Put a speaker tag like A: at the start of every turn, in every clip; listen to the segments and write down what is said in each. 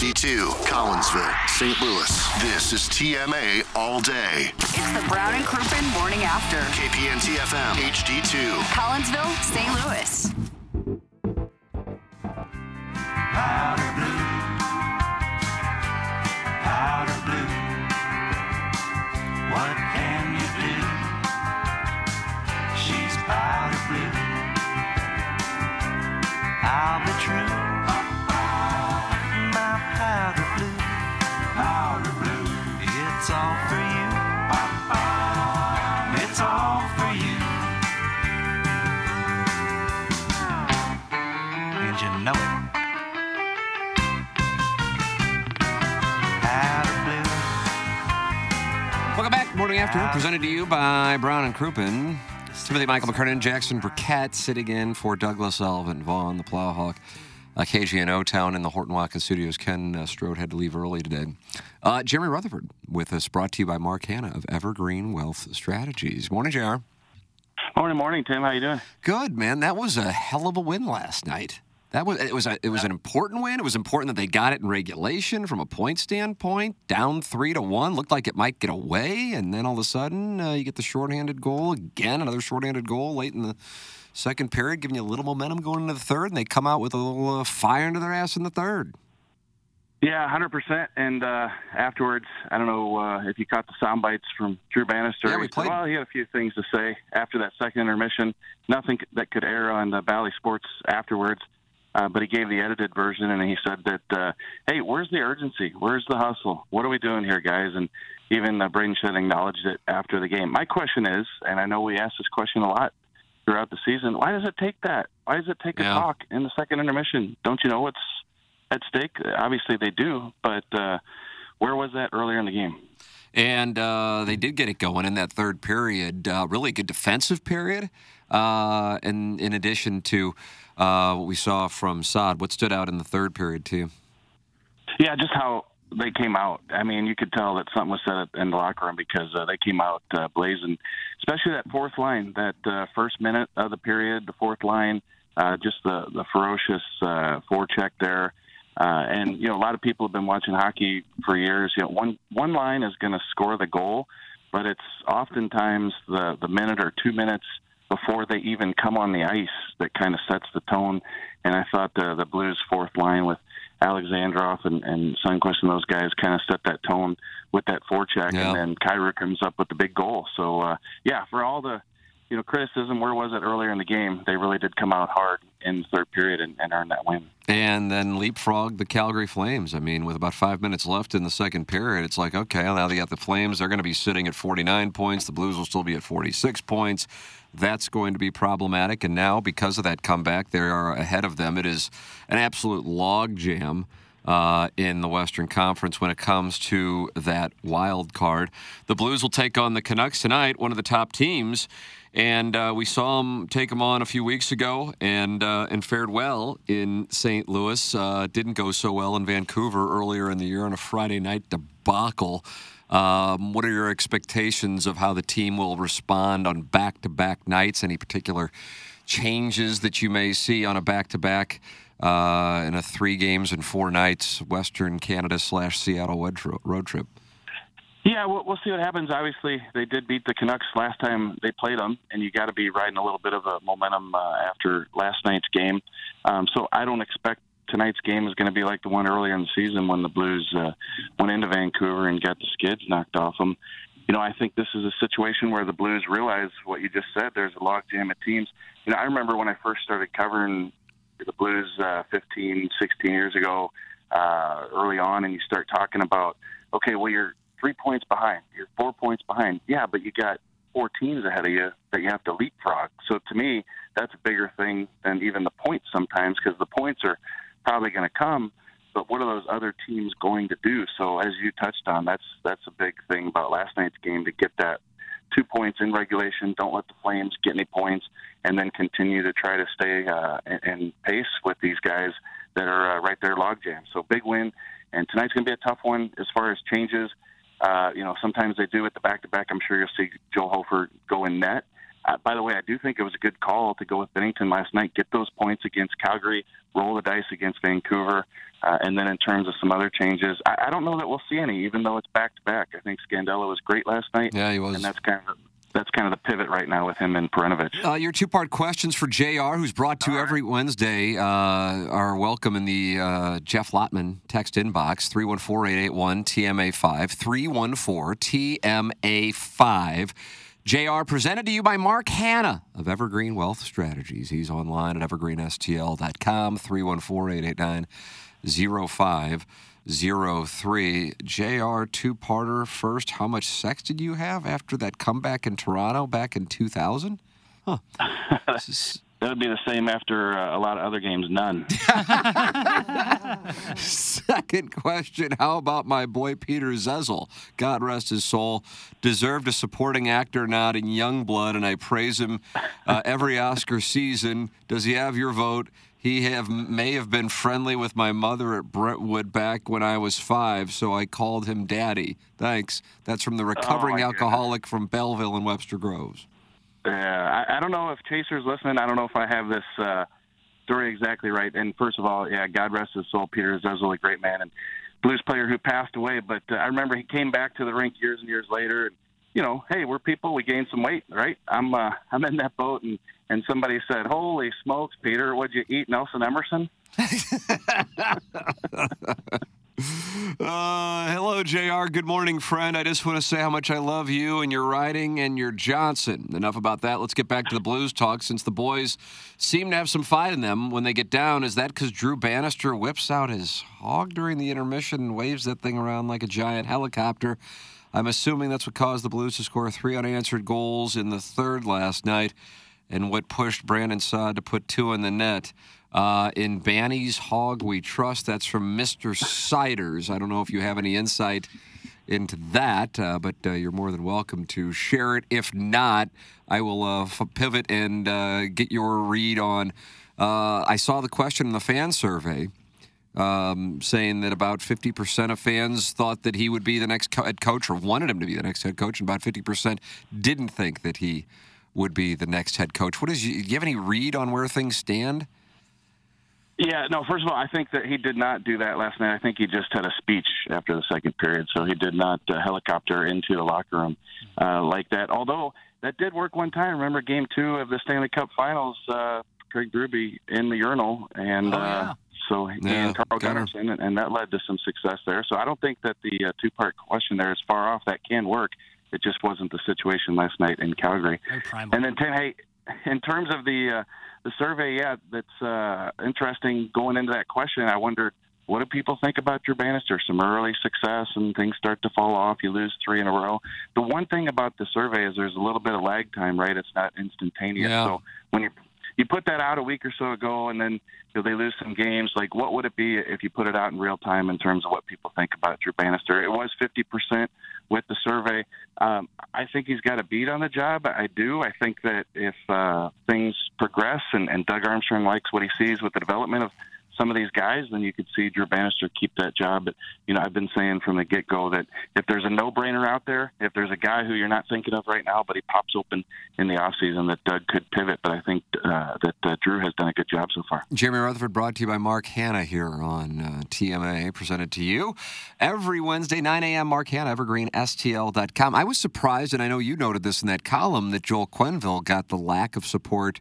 A: 52, Collinsville, St. Louis. This is TMA All Day.
B: It's the Brown and Crouppen Morning After.
A: KPNT FM, HD2.
B: Collinsville, St. Louis.
C: Powder blue. Powder blue. What? And you know it.
D: Welcome back. Morning After, presented to you by Brown and Crouppen. Timothy Michael McKernan, Jackson Burkett sitting in for Douglas Alvin Vaughn, the Plowhawk. Uh, KGNO Town in the Horton Watkins Studios. Ken uh, Strode had to leave early today. Uh, Jeremy Rutherford with us, brought to you by Mark Hanna of Evergreen Wealth Strategies. Morning, JR.
E: Morning, morning, Tim. How you doing?
D: Good, man. That was a hell of a win last night. That was it was a, it was an important win. It was important that they got it in regulation from a point standpoint. Down three to one, looked like it might get away, and then all of a sudden uh, you get the shorthanded goal again. Another shorthanded goal late in the second period, giving you a little momentum going into the third, and they come out with a little uh, fire into their ass in the third.
E: Yeah, hundred percent. And uh, afterwards, I don't know uh, if you caught the sound bites from Drew Bannister.
D: Yeah, we played-
E: Well, he had a few things to say after that second intermission. Nothing that could air on the Valley Sports afterwards. Uh, but he gave the edited version, and he said that, uh, "Hey, where's the urgency? Where's the hustle? What are we doing here, guys?" And even uh, Brayden Schenn acknowledged it after the game. My question is, and I know we ask this question a lot throughout the season: Why does it take that? Why does it take
D: Yeah.
E: a talk in the second intermission? Don't you know what's at stake? Obviously, they do, but uh, where was that earlier in the game?
D: And uh, they did get it going in that third period. Uh, really good defensive period. Uh, and in addition to uh, what we saw from Saad, what stood out in the third period, too?
E: Yeah, just how they came out. I mean, you could tell that something was said in the locker room because uh, they came out uh, blazing, especially that fourth line, that uh, first minute of the period, the fourth line, uh, just the the ferocious uh, forecheck there. Uh, and you know, a lot of people have been watching hockey for years. You know, one one line is going to score the goal, but it's oftentimes the the minute or two minutes before they even come on the ice that kind of sets the tone. And I thought the the Blues fourth line with Alexandrov and, and Sundqvist and those guys kind of set that tone with that forecheck,
D: Yeah.
E: and then Kyrou comes up with the big goal. So uh, yeah, for all the you know criticism, where was it earlier in the game? They really did come out hard in the third period and, and earn that win.
D: And then leapfrog the Calgary Flames. I mean, with about five minutes left in the second period, it's like, okay, now they got the Flames. They're going to be sitting at 49 points. The Blues will still be at 46 points. That's going to be problematic. And now, because of that comeback, they are ahead of them. It is an absolute logjam uh, in the Western Conference when it comes to that wild card. The Blues will take on the Canucks tonight, one of the top teams. And uh, we saw them take them on a few weeks ago and uh, and fared well in St. Louis. Uh, didn't go so well in Vancouver earlier in the year on a Friday night debacle. Um, what are your expectations of how the team will respond on back-to-back nights? Any particular changes that you may see on a back-to-back uh, in a three games and four nights Western Canada slash Seattle road trip?
E: Yeah, we'll, we'll see what happens. Obviously, they did beat the Canucks last time they played them, and you got to be riding a little bit of a momentum uh, after last night's game. Um, so I don't expect tonight's game is going to be like the one earlier in the season when the Blues uh, went into Vancouver and got the skids knocked off them. You know, I think this is a situation where the Blues realize what you just said. There's a logjam of teams. You know, I remember when I first started covering the Blues uh, 15, 16 years ago, uh, early on, and you start talking about, okay, well, you're three points behind, you're four points behind. Yeah, but you got four teams ahead of you that you have to leapfrog. So to me, that's a bigger thing than even the points sometimes because the points are probably going to come, but what are those other teams going to do? So as you touched on, that's that's a big thing about last night's game to get that two points in regulation. Don't let the Flames get any points, and then continue to try to stay uh, in, pace with these guys that are uh, right there logjam. So big win, and tonight's going to be a tough one as far as changes. Uh, you know, sometimes they do it the back to back. I'm sure you'll see Joel Hofer go in net. By the way, I do think it was a good call to go with Binnington last night. Get those points against Calgary, roll the dice against Vancouver, uh, and then in terms of some other changes, I, I don't know that we'll see any, even though it's back to back. I think Scandella was great last night.
D: Yeah, he was.
E: And that's kind of that's kind of the pivot right now with him and Perunovich.
D: Uh, your two part questions for JR, who's brought to every Wednesday, uh, are welcome in the uh, Jeff Lotman text inbox 314 881 TMA5. 314 TMA5. JR presented to you by Mark Hanna of Evergreen Wealth Strategies. He's online at evergreenstl.com, 314 889 0503. JR, two parter first. How much sex did you have after that comeback in Toronto back in 2000? Huh.
E: That would be the same after uh, a lot of other games. None.
D: Second question How about my boy Peter Zezel? God rest his soul. Deserved a supporting actor nod in Youngblood, and I praise him uh, every Oscar season. Does he have your vote? He have may have been friendly with my mother at Brentwood back when I was five, so I called him Daddy. Thanks. That's from the recovering
E: my
D: alcoholic from Belleville and Webster Groves.
E: Yeah, I, I don't know if Chaser's listening. I don't know if I have this uh, story exactly right. And first of all, yeah, God rest his soul. Peter Zezel, a great man and blues player who passed away. But uh, I remember he came back to the rink years and years later. And you know, hey, we're people. We gained some weight, right? I'm uh, I'm in that boat, and and somebody said, "Holy smokes, Peter, what'd you eat, Nelson Emerson?"
D: Uh, hello, JR. Good morning, friend. I just want to say how much I love you and your riding and your Johnson. Enough about that. Let's get back to the Blues talk since the boys seem to have some fight in them when they get down. Is that because Drew Bannister whips out his hog during the intermission and waves that thing around like a giant helicopter? I'm assuming that's what caused the Blues to score three unanswered goals in the third last night and what pushed Brandon Saad to put two in the net. Uh, in Banny's Hog We Trust, that's from Mr. Siders. I don't know if you have any insight into that, uh, but uh, you're more than welcome to share it. If not, I will uh, f- pivot and uh, get your read on. Uh, I saw the question in the fan survey um, saying that about 50% of fans thought that he would be the next co- head coach or wanted him to be the next head coach, and about 50% didn't think that he would be the next head coach. What is? Do you have any read on where things stand?
E: Yeah, no. First of all, I think that he did not do that last night. I think he just had a speech after the second period, so he did not uh, helicopter into the locker room uh, like that. Although that did work one time. Remember Game Two of the Stanley Cup Finals? Uh, Craig Berube in the urinal, and
F: Oh, yeah.
E: uh, so
D: Yeah,
E: and Carl. Gunnarsson, and, and that led to some success there. So I don't think that the uh, two-part question there is far off. That can work. It just wasn't the situation last night in Calgary.
F: Very primal.
E: And then, Tim, hey, in terms of the uh, the survey, yeah, that's uh, interesting. Going into that question, I wondered what do people think about Drew Bannister? Some early success and things start to fall off. You lose three in a row. The one thing about the survey is there's a little bit of lag time, right? It's not instantaneous.
D: Yeah.
E: So when you you put that out a week or so ago, and then you know, they lose some games. Like, what would it be if you put it out in real time in terms of what people think about Drew Bannister? It was 50% with the survey. Um, I think he's got a beat on the job. I do. I think that if uh, things progress and, and Doug Armstrong likes what he sees with the development of some of these guys, then you could see Drew Bannister keep that job. But you know, I've been saying from the get go that if there's a no-brainer out there, if there's a guy who you're not thinking of right now, but he pops open in the offseason, that Doug could pivot. But I think uh, that uh, Drew has done a good job so far.
D: Jeremy Rutherford brought to you by Mark Hanna here on uh, TMA, presented to you every Wednesday, 9 a.m. Mark Hanna, evergreenstl.com. I was surprised, and I know you noted this in that column, that Joel Quenneville got the lack of support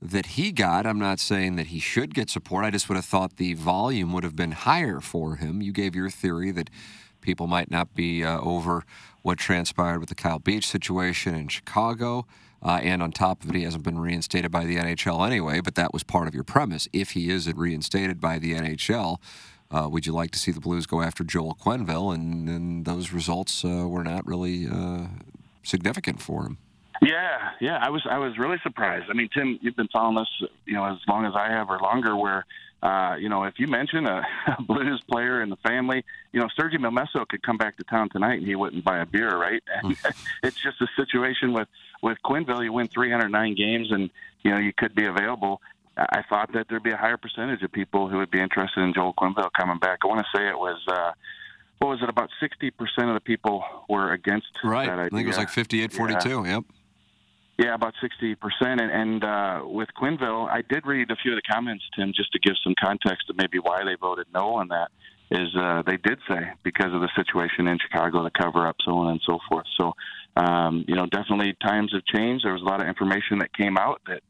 D: that he got. I'm not saying that he should get support. I just would have thought the volume would have been higher for him. You gave your theory that people might not be uh, over what transpired with the Kyle Beach situation in Chicago. Uh, and on top of it, he hasn't been reinstated by the NHL anyway, but that was part of your premise. If he is reinstated by the NHL, uh, would you like to see the Blues go after Joel Quenneville? And, and those results uh, were not really uh, significant for him.
E: Yeah, yeah, I was I was really surprised. I mean, Tim, you've been following this, you know, as long as I have or longer. Where, uh, you know, if you mention a, a blues player in the family, you know, Sergio Momesso could come back to town tonight and he wouldn't buy a beer, right? And it's just a situation with with Quenneville. You win 309 games, and you know you could be available. I thought that there'd be a higher percentage of people who would be interested in Joel Quenneville coming back. I want to say it was. Uh, what was it? About sixty percent of the people were against
D: Right.
E: that idea.
D: I think it was like 58 42. Yep.
E: Yeah, about 60%. And, and uh, with Quenneville, I did read a few of the comments, Tim, just to give some context of maybe why they voted no on that. Is uh, they did say because of the situation in Chicago, the cover up, so on and so forth. So, um, you know, definitely times have changed. There was a lot of information that came out that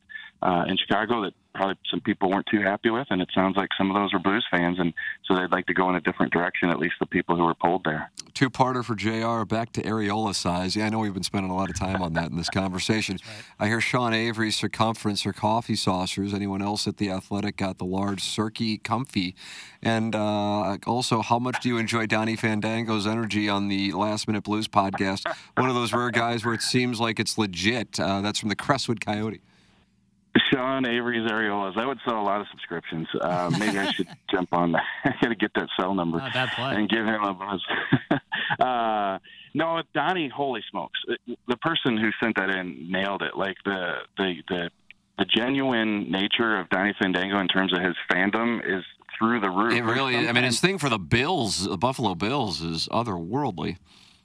E: uh, in Chicago that probably some people weren't too happy with, and it sounds like some of those were Blues fans, and so they'd like to go in a different direction. At least the people who were polled there.
D: Two parter for JR, back to areola size. Yeah, I know we've been spending a lot of time on that in this conversation. I hear Sean Avery's circumference or coffee saucers. Anyone else at the Athletic got the large Cirky Comfy? And uh, also, how much do you enjoy Donnie Fandango's energy on the Last Minute Blues podcast? One of those rare guys where it seems like it's legit. Uh, that's from the Crestwood Coyote.
E: Sean Avery's areolas. That would sell a lot of subscriptions. Uh, maybe I should jump on that. I got to get that cell number
F: Not a bad play.
E: and give him a buzz. uh, no, Donnie, holy smokes! The person who sent that in nailed it. Like the the the the genuine nature of Donnie Fandango in terms of his fandom is through the roof.
D: It really, I mean, his thing for the Bills, the Buffalo Bills, is otherworldly.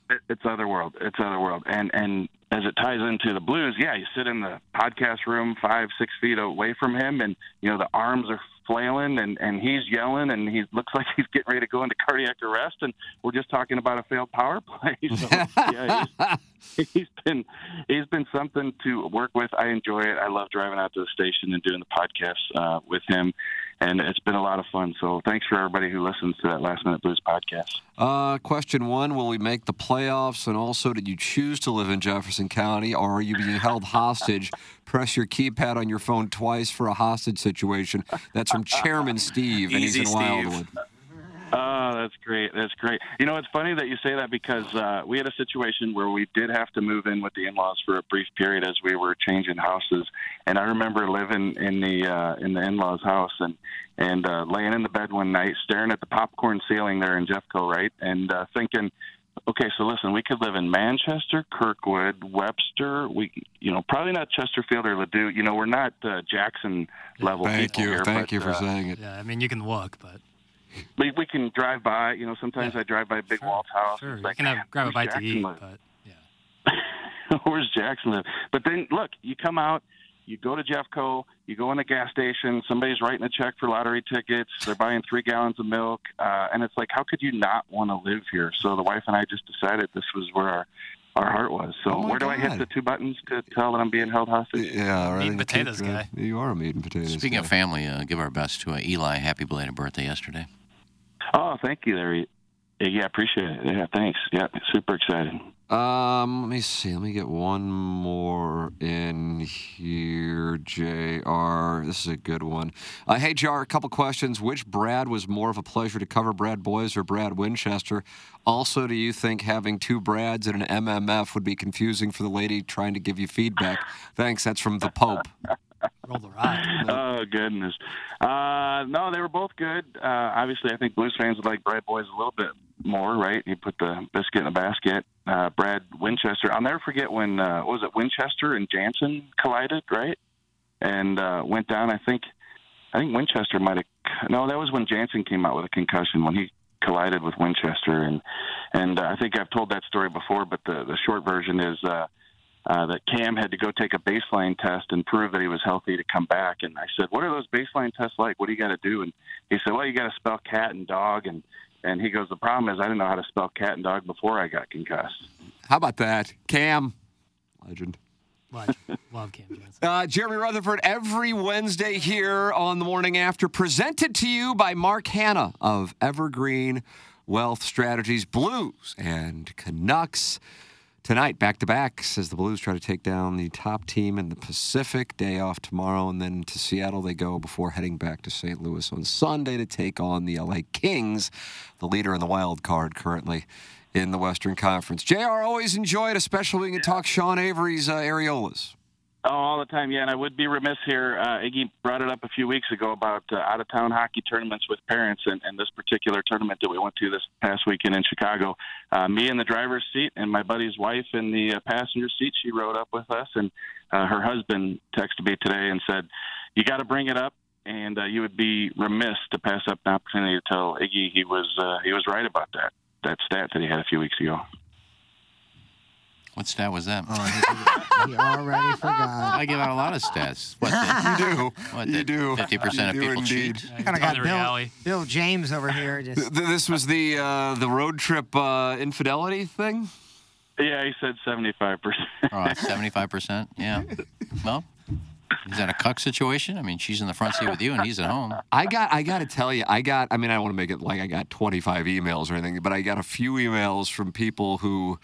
E: It- it's otherworld. It's otherworld. And and as it ties into the blues, yeah, you sit in the podcast room five, six feet away from him, and you know the arms are flailing, and and he's yelling, and he looks like he's getting ready to go into cardiac arrest, and we're just talking about a failed power play. So yeah, he's, he's been he's been something to work with. I enjoy it. I love driving out to the station and doing the podcast uh, with him, and it's been a lot of fun. So thanks for everybody who listens to that Last Minute Blues podcast.
D: Uh, question one: Will we make the playoffs? And also, did you choose to live in Jefferson County, or are you being held hostage? Press your keypad on your phone twice for a hostage situation. That's from Chairman Steve, and
E: Easy,
D: he's in
E: Steve.
D: Wildwood.
E: Oh, that's great. That's great. You know, it's funny that you say that because uh, we had a situation where we did have to move in with the in-laws for a brief period as we were changing houses. And I remember living in the uh, in the in-laws' house and and uh, laying in the bed one night, staring at the popcorn ceiling there in Jeffco, right, and uh, thinking. Okay, so listen, we could live in Manchester, Kirkwood, Webster. We, you know, probably not Chesterfield or Ladue. You know, we're not uh, Jackson level.
D: Thank
E: people
D: you,
E: here,
D: thank
E: but,
D: you for
E: uh,
D: saying it.
F: Yeah, I mean, you can walk, but
E: we, we can drive by. You know, sometimes I drive by a Big Walt's house.
F: sure,
E: It's
F: you can have, grab a bite to
E: Jackson
F: eat,
E: live?
F: but yeah.
E: Where's Jackson live? But then look, you come out, you go to Jeffco, you go in the gas station, somebody's writing a check for lottery tickets, they're buying three gallons of milk, uh, and it's like, how could you not want to live here? So the wife and I just decided this was where our our heart was. So
D: Oh, my
E: where do I hit the two buttons to tell that I'm being held hostage?
D: Yeah, right.
F: Meat and potatoes guy.
D: You are a meat and potatoes.
G: Speaking
D: guy.
G: of family, uh, give our best to uh, Eli. Happy belated birthday yesterday.
E: Oh, thank you, Larry. Yeah, appreciate it. Yeah, thanks. Yeah, super excited.
D: Um, let me see. Let me get one more in here. Jr. This is a good one. Uh, hey, Jar. A couple questions. Which Brad was more of a pleasure to cover, Brad Boyes or Brad Winchester? Also, do you think having two Brads in an MMF would be confusing for the lady trying to give you feedback? Thanks. That's from the Pope.
F: roll the ride.
E: oh goodness. Uh, no, they were both good. Uh, obviously, I think Blues fans would like Brad Boyes a little bit more, right? He put the biscuit in a basket. Uh, Brad Winchester. I'll never forget when uh, what was it Winchester and Janssen collided, right? And uh, went down. I think. I think Winchester might have. No, that was when Janssen came out with a concussion when he collided with Winchester, and and uh, I think I've told that story before, but the the short version is. Uh, uh, that Cam had to go take a baseline test and prove that he was healthy to come back. And I said, "What are those baseline tests like? What do you got to do?" And he said, "Well, you got to spell cat and dog." And and he goes, "The problem is I didn't know how to spell cat and dog before I got concussed."
D: How about that? Cam. Legend.
F: Love, love Cam Johnson.
D: Uh, Jeremy Rutherford every Wednesday here on the morning after, presented to you by Mark Hanna of Evergreen Wealth Strategies, Blues and Canucks. Tonight, back to back, as the Blues try to take down the top team in the Pacific. Day off tomorrow, and then to Seattle they go before heading back to St. Louis on Sunday to take on the LA Kings, the leader in the wild card currently in the Western Conference. JR always enjoyed, especially when you talk Sean Avery's uh, areolas.
E: Oh, all the time, yeah. And I would be remiss here. Uh, Iggy brought it up a few weeks ago about uh, out of town hockey tournaments with parents, and, and this particular tournament that we went to this past weekend in Chicago. Uh, me in the driver's seat, and my buddy's wife in the uh, passenger seat. She rode up with us, and uh, her husband texted me today and said, "You got to bring it up." And uh, you would be remiss to pass up an opportunity to tell Iggy he was uh, he was right about that that stat that he had a few weeks ago.
G: What stat was that?
H: Oh, he already forgot.
G: I give out a lot of stats. What,
D: You do.
G: What,
D: You
G: that
D: do.
G: 50% of
D: do
G: people
D: indeed.
G: cheat?
H: Kind of got
F: Tony
H: Bill,
F: Reale.
H: Bill James over here. Just
D: This was the uh, the road trip uh, infidelity thing.
E: Yeah, he said seventy five percent.
G: Oh, 75%? Yeah. Well, is that a cuck situation? I mean, she's in the front seat with you and he's at home.
D: I got I got to tell you, I got. I mean, I don't want to make it like I got 25 emails or anything, but I got a few emails from people who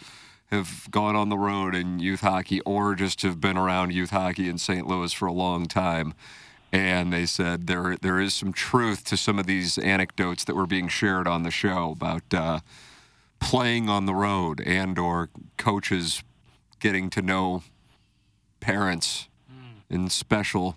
D: have gone on the road in youth hockey or just have been around youth hockey in St. Louis for a long time. And they said there there is some truth to some of these anecdotes that were being shared on the show about uh, playing on the road and or coaches getting to know parents in special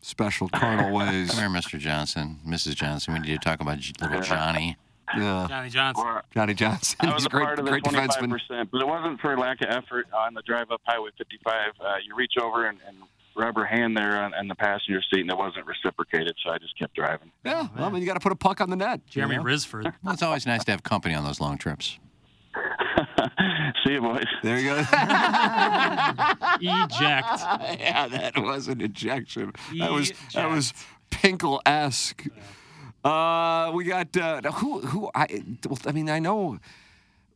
D: special carnal ways.
G: Come here, Mr. Johnson, Mrs. Johnson. We need to talk about little Johnny.
D: Yeah.
F: Johnny Johnson.
D: Johnny Johnson.
E: I was
D: a
E: a
D: great,
E: part of the
D: great
E: 25
D: defenseman.
E: but it wasn't for lack of effort on the drive up Highway 55. Uh, you reach over and, and rub her hand there on, on the passenger seat, and it wasn't reciprocated, so I just kept driving.
D: Yeah, well, I mean, you got to put a puck on the net. you
F: Jeremy
D: know?
F: Risford.
G: Well, it's always nice to have company on those long trips.
E: See you, boys.
D: There you go.
F: Eject.
D: yeah, that was an ejection. That was that was Pinkle esque. Uh, we got uh, who who I well, I mean I know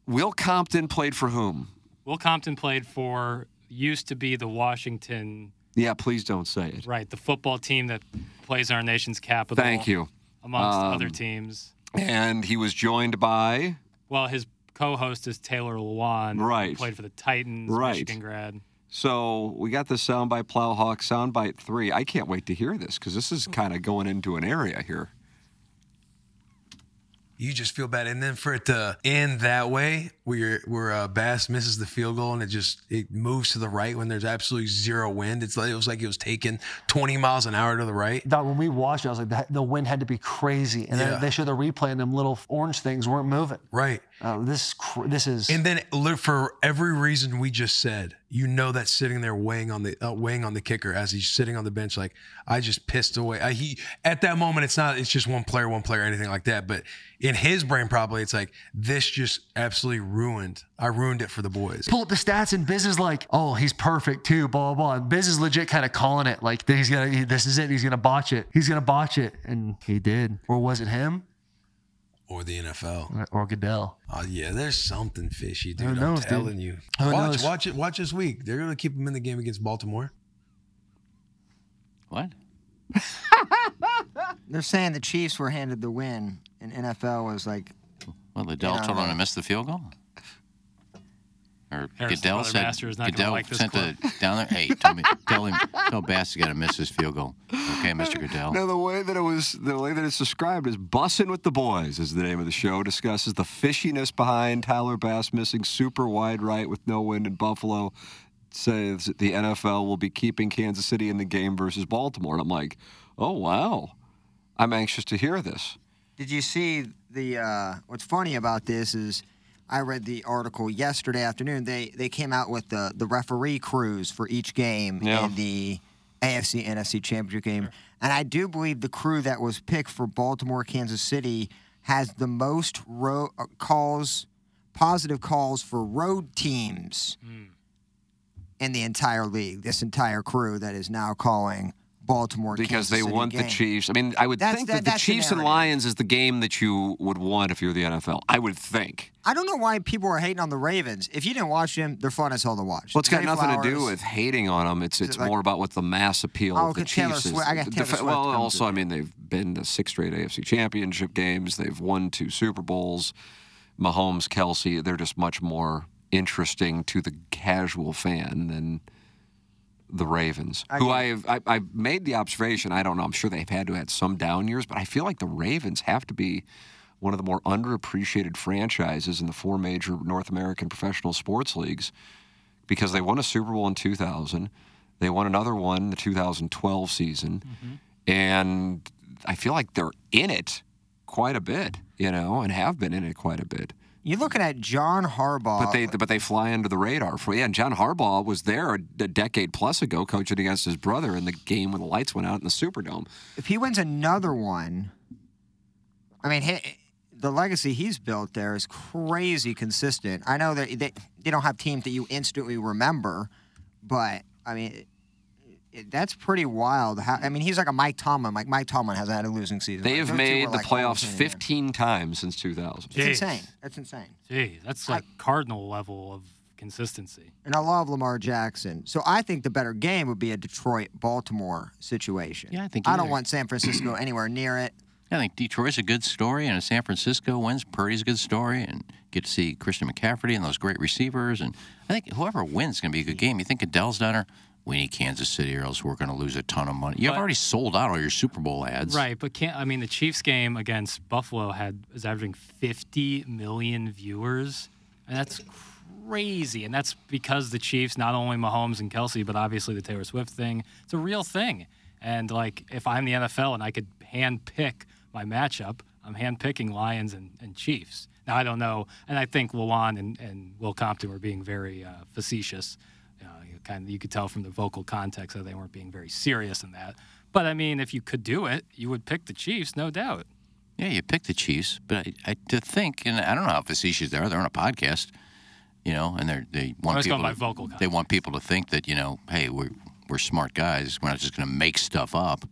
D: Will Compton played for whom?
F: Will Compton played for used to be the Washington,
D: Yeah, please don't say it.
F: right, the football team that plays in our nation's capital.
D: Thank you.
F: Amongst
D: Um,
F: other teams.
D: And he was joined by
F: Well, his co-host is Taylor Lewan.
D: Right.
F: played for the Titans,
D: Right.
F: Michigan grad.
D: So we got the soundbite Plowhawk soundbite three. I can't wait to hear this because this is kind of going into an area here.
I: You just feel bad. And then for it to end that way, where you're, where uh, Bass misses the field goal and it just it moves to the right when there's absolutely zero wind. It's like it was like it was taking 20 miles an hour to the right.
J: Dog, when we watched it, I was like, the, the wind had to be crazy. And
I: Yeah.
J: then they showed the replay, and them little orange things weren't moving.
I: Right.
J: Uh, this is this is
I: And then for every reason we just said, you know that's sitting there weighing on the uh, weighing on the kicker as he's sitting on the bench. Like I just pissed away. I, he at that moment, it's not. It's just one player, one player, anything like that. But in his brain, probably it's like this just absolutely ruined. I ruined it for the boys.
J: pull up the stats, and Biz is like, oh, he's perfect too, blah blah blah. And Biz is legit kind of calling it like he's gonna, he, this is it, he's gonna botch it, he's gonna botch it, and he did. Or was it him
I: Or the NFL.
J: or, or Goodell?
I: Oh yeah, there's something fishy, dude.
J: Who knows,
I: I'm
J: dude?
I: telling you.
J: Who
I: watch,
J: knows?
I: watch it. Watch this week. They're gonna keep him in the game against Baltimore.
G: What?
H: they're saying the Chiefs were handed the win, and NFL was like,
G: Well, Liddell
H: Yeah,
G: told him to miss the field goal. Or
F: Harrison
G: Goodell
F: Brother
G: said
F: Master is not gonna
G: Goodell
F: like this
G: sent
F: clip.
G: the down there. Hey, tell me, tell him, tell Bass got to miss his field goal. Okay, Mr. Goodell.
D: Now the way that it was, the way that it's described is "Bussin' with the Boys" is the name of the show. Discusses the fishiness behind Tyler Bass missing super wide right with no wind in Buffalo. Says the NFL will be keeping Kansas City in the game versus Baltimore. And I'm like, oh wow, I'm anxious to hear this.
H: Did you see the? Uh, what's funny about this is, I read the article yesterday afternoon. They they came out with the the referee crews for each game
D: Yeah.
H: in the AFC NFC Championship game, and I do believe the crew that was picked for Baltimore Kansas City has the most ro- uh, calls, positive calls for road teams in the entire league. This entire crew that is now calling Baltimore
D: because
H: Kansas
D: they
H: City
D: want the
H: game.
D: Chiefs. I mean, I would
H: That's-
D: think
H: that-
D: that, the
H: the
D: Chiefs and. Lions is the game that you would want if you're the NFL. I would think.
H: I don't know why people are hating on the Ravens. If you didn't watch them, they're fun as hell to watch.
D: Well, it's got
H: Zay
D: nothing to do with hating on them. It's it's
H: like-
D: more about what the mass appeal
H: Oh,
D: of the Chiefs is.
H: Swift- I got
D: The
H: Swift
D: well, also. I mean, they've been to six straight AFC Championship games. They've won two Super Bowls. Mahomes, Kelce, they're just much more interesting to the casual fan than the Ravens,
H: I
D: who I have I, I've made the observation. I don't know. I'm sure they've had to have some down years, but I feel like the Ravens have to be one of the more underappreciated franchises in the four major North American professional sports leagues because they won a Super Bowl in 2000. They won another one in the 2012 season, mm-hmm. and I feel like they're in it quite a bit, you know, and have been in it quite a bit.
H: You're looking at John Harbaugh.
D: But they but they fly under the radar for yeah. And John Harbaugh was there a, decade plus ago, coaching against his brother in the game when the lights went out in the Superdome.
H: if he wins another one, I mean, he, the legacy he's built there is crazy consistent. I know that they, they don't have teams that you instantly remember, but I mean, that's pretty wild. How, I mean, he's like a Mike Tomlin. Like Mike Tomlin hasn't had a losing season.
D: They
H: Like,
D: have
H: those
D: made the
H: like,
D: playoffs
H: almost hand in
D: 15 times since 2000.
H: It's insane. That's insane.
F: Gee, that's like cardinal level of consistency.
H: And I love Lamar Jackson. So I think the better game would be a Detroit Baltimore situation.
G: Yeah, I think
H: I don't want San Francisco anywhere near it.
G: I think Detroit's a good story, and if San Francisco wins, Purdy's a good story, and get to see Christian McCaffrey and those great receivers. And I think whoever wins is going to be a good game. You think Adele's done there? We need Kansas City, or else we're going to lose a ton of money. You've already sold out all your Super Bowl ads.
F: Right, but can't I mean the Chiefs game against Buffalo had is averaging 50 million viewers, and that's crazy. And that's because the Chiefs, not only Mahomes and Kelce, but obviously the Taylor Swift thing, it's a real thing. And like if I'm the NFL and I could hand pick my matchup, I'm hand picking Lions and, and Chiefs. Now I don't know, and I think Lewan and, and Will Compton were being very uh, facetious. Kind of you could tell from the vocal context that they weren't being very serious in that. But I mean, if you could do it, you would pick the Chiefs, no doubt.
G: Yeah, you pick the Chiefs, but I, I to think, and I don't know how facetious they are. They're on a podcast, you know, and they're they want people. to,
F: vocal
G: they want people to think that you know, hey, we're we're smart guys. We're not just going to make stuff up.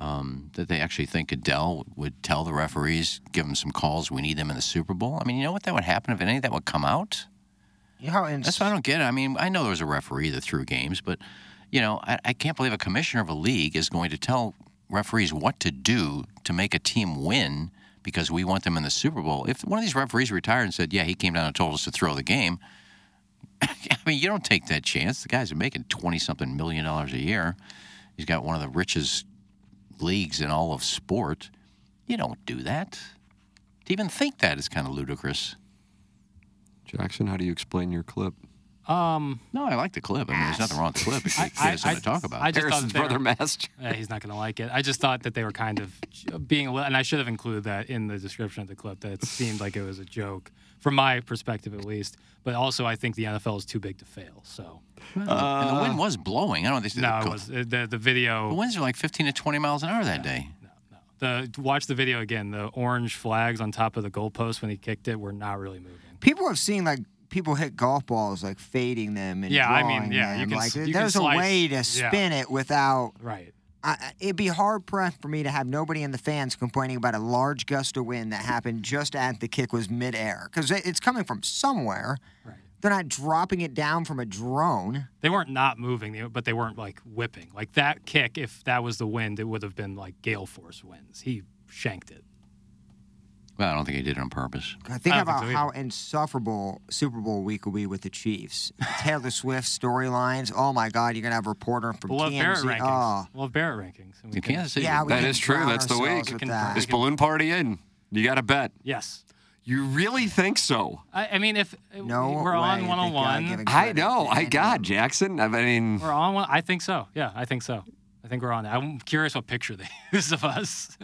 G: Um, that they actually think Adele would tell the referees, give them some calls. We need them in the Super Bowl. I mean, you know what that would happen if any of that would come out.
H: Know, and
G: That's why I don't get it. I mean, I know there was a referee that threw games, but you know, I, I can't believe a commissioner of a league is going to tell referees what to do to make a team win because we want them in the Super Bowl. If one of these referees retired and said, "Yeah, he came down and told us to throw the game," I mean, you don't take that chance. The guy's are making twenty something million dollars a year. He's got one of the richest leagues in all of sport. You don't do that. To even think that is kind of ludicrous.
D: Jackson, how do you explain your clip?
F: Um,
G: no, I like the clip. I mean, there's nothing wrong with the clip. It
F: I-
G: gives
F: I-
G: us
F: I-
G: to talk about.
F: I just
D: Harrison's
F: that
D: brother
F: were-
D: Master.
F: Yeah, he's not going to like it. I just thought that they were kind of being a little, and I should have included that in the description of the clip. That it seemed like it was a joke, from my perspective at least. But also, I think the NFL is too big to fail. So
G: and the wind was blowing. I don't know. They said
F: no,
G: the,
F: it was the the video.
G: the winds are like 15 to 20 miles an hour that day.
F: The watch the video again. The orange flags on top of the goalpost when he kicked it were not really moving.
H: People have seen like people hit golf balls like fading them and
F: Yeah, I mean, yeah, you can
H: like
F: you can
H: there's a
F: slice-
H: way to
F: yeah.
H: spin it without
F: Right.
H: I, it'd be hard pressed for me to have nobody in the fans complaining about a large gust of wind that happened just as the kick was midair because it's coming from somewhere.
F: Right.
H: They're not dropping it down from a drone.
F: They weren't not moving, but they weren't like whipping. Like that kick, if that was the wind, it would have been like gale force winds. He shanked it.
G: Well, I don't think he did it on purpose.
H: I think
F: I
H: about
F: think so
H: how insufferable Super Bowl week will be with the Chiefs. Taylor Swift storylines. Oh my God, you're gonna have a reporter from
F: We'll have Barrett
H: TMZ.
F: rankings.
H: Oh,
F: We'll have Barrett rankings. and we
G: In
F: can-
G: Kansas City,
H: Yeah, we
D: That
H: can
D: is true. That's the week.
H: with that.
D: Is balloon party in? You got to bet.
F: Yes.
D: You really think so?
F: I, I mean, if
H: No
F: we're
H: way
F: on
H: they
F: one on
H: gotta give
F: one,
H: it
D: I know. I got Jackson. I mean,
F: we're on one. I think so. Yeah, I think so. I think we're on. I'm curious what picture they use of us.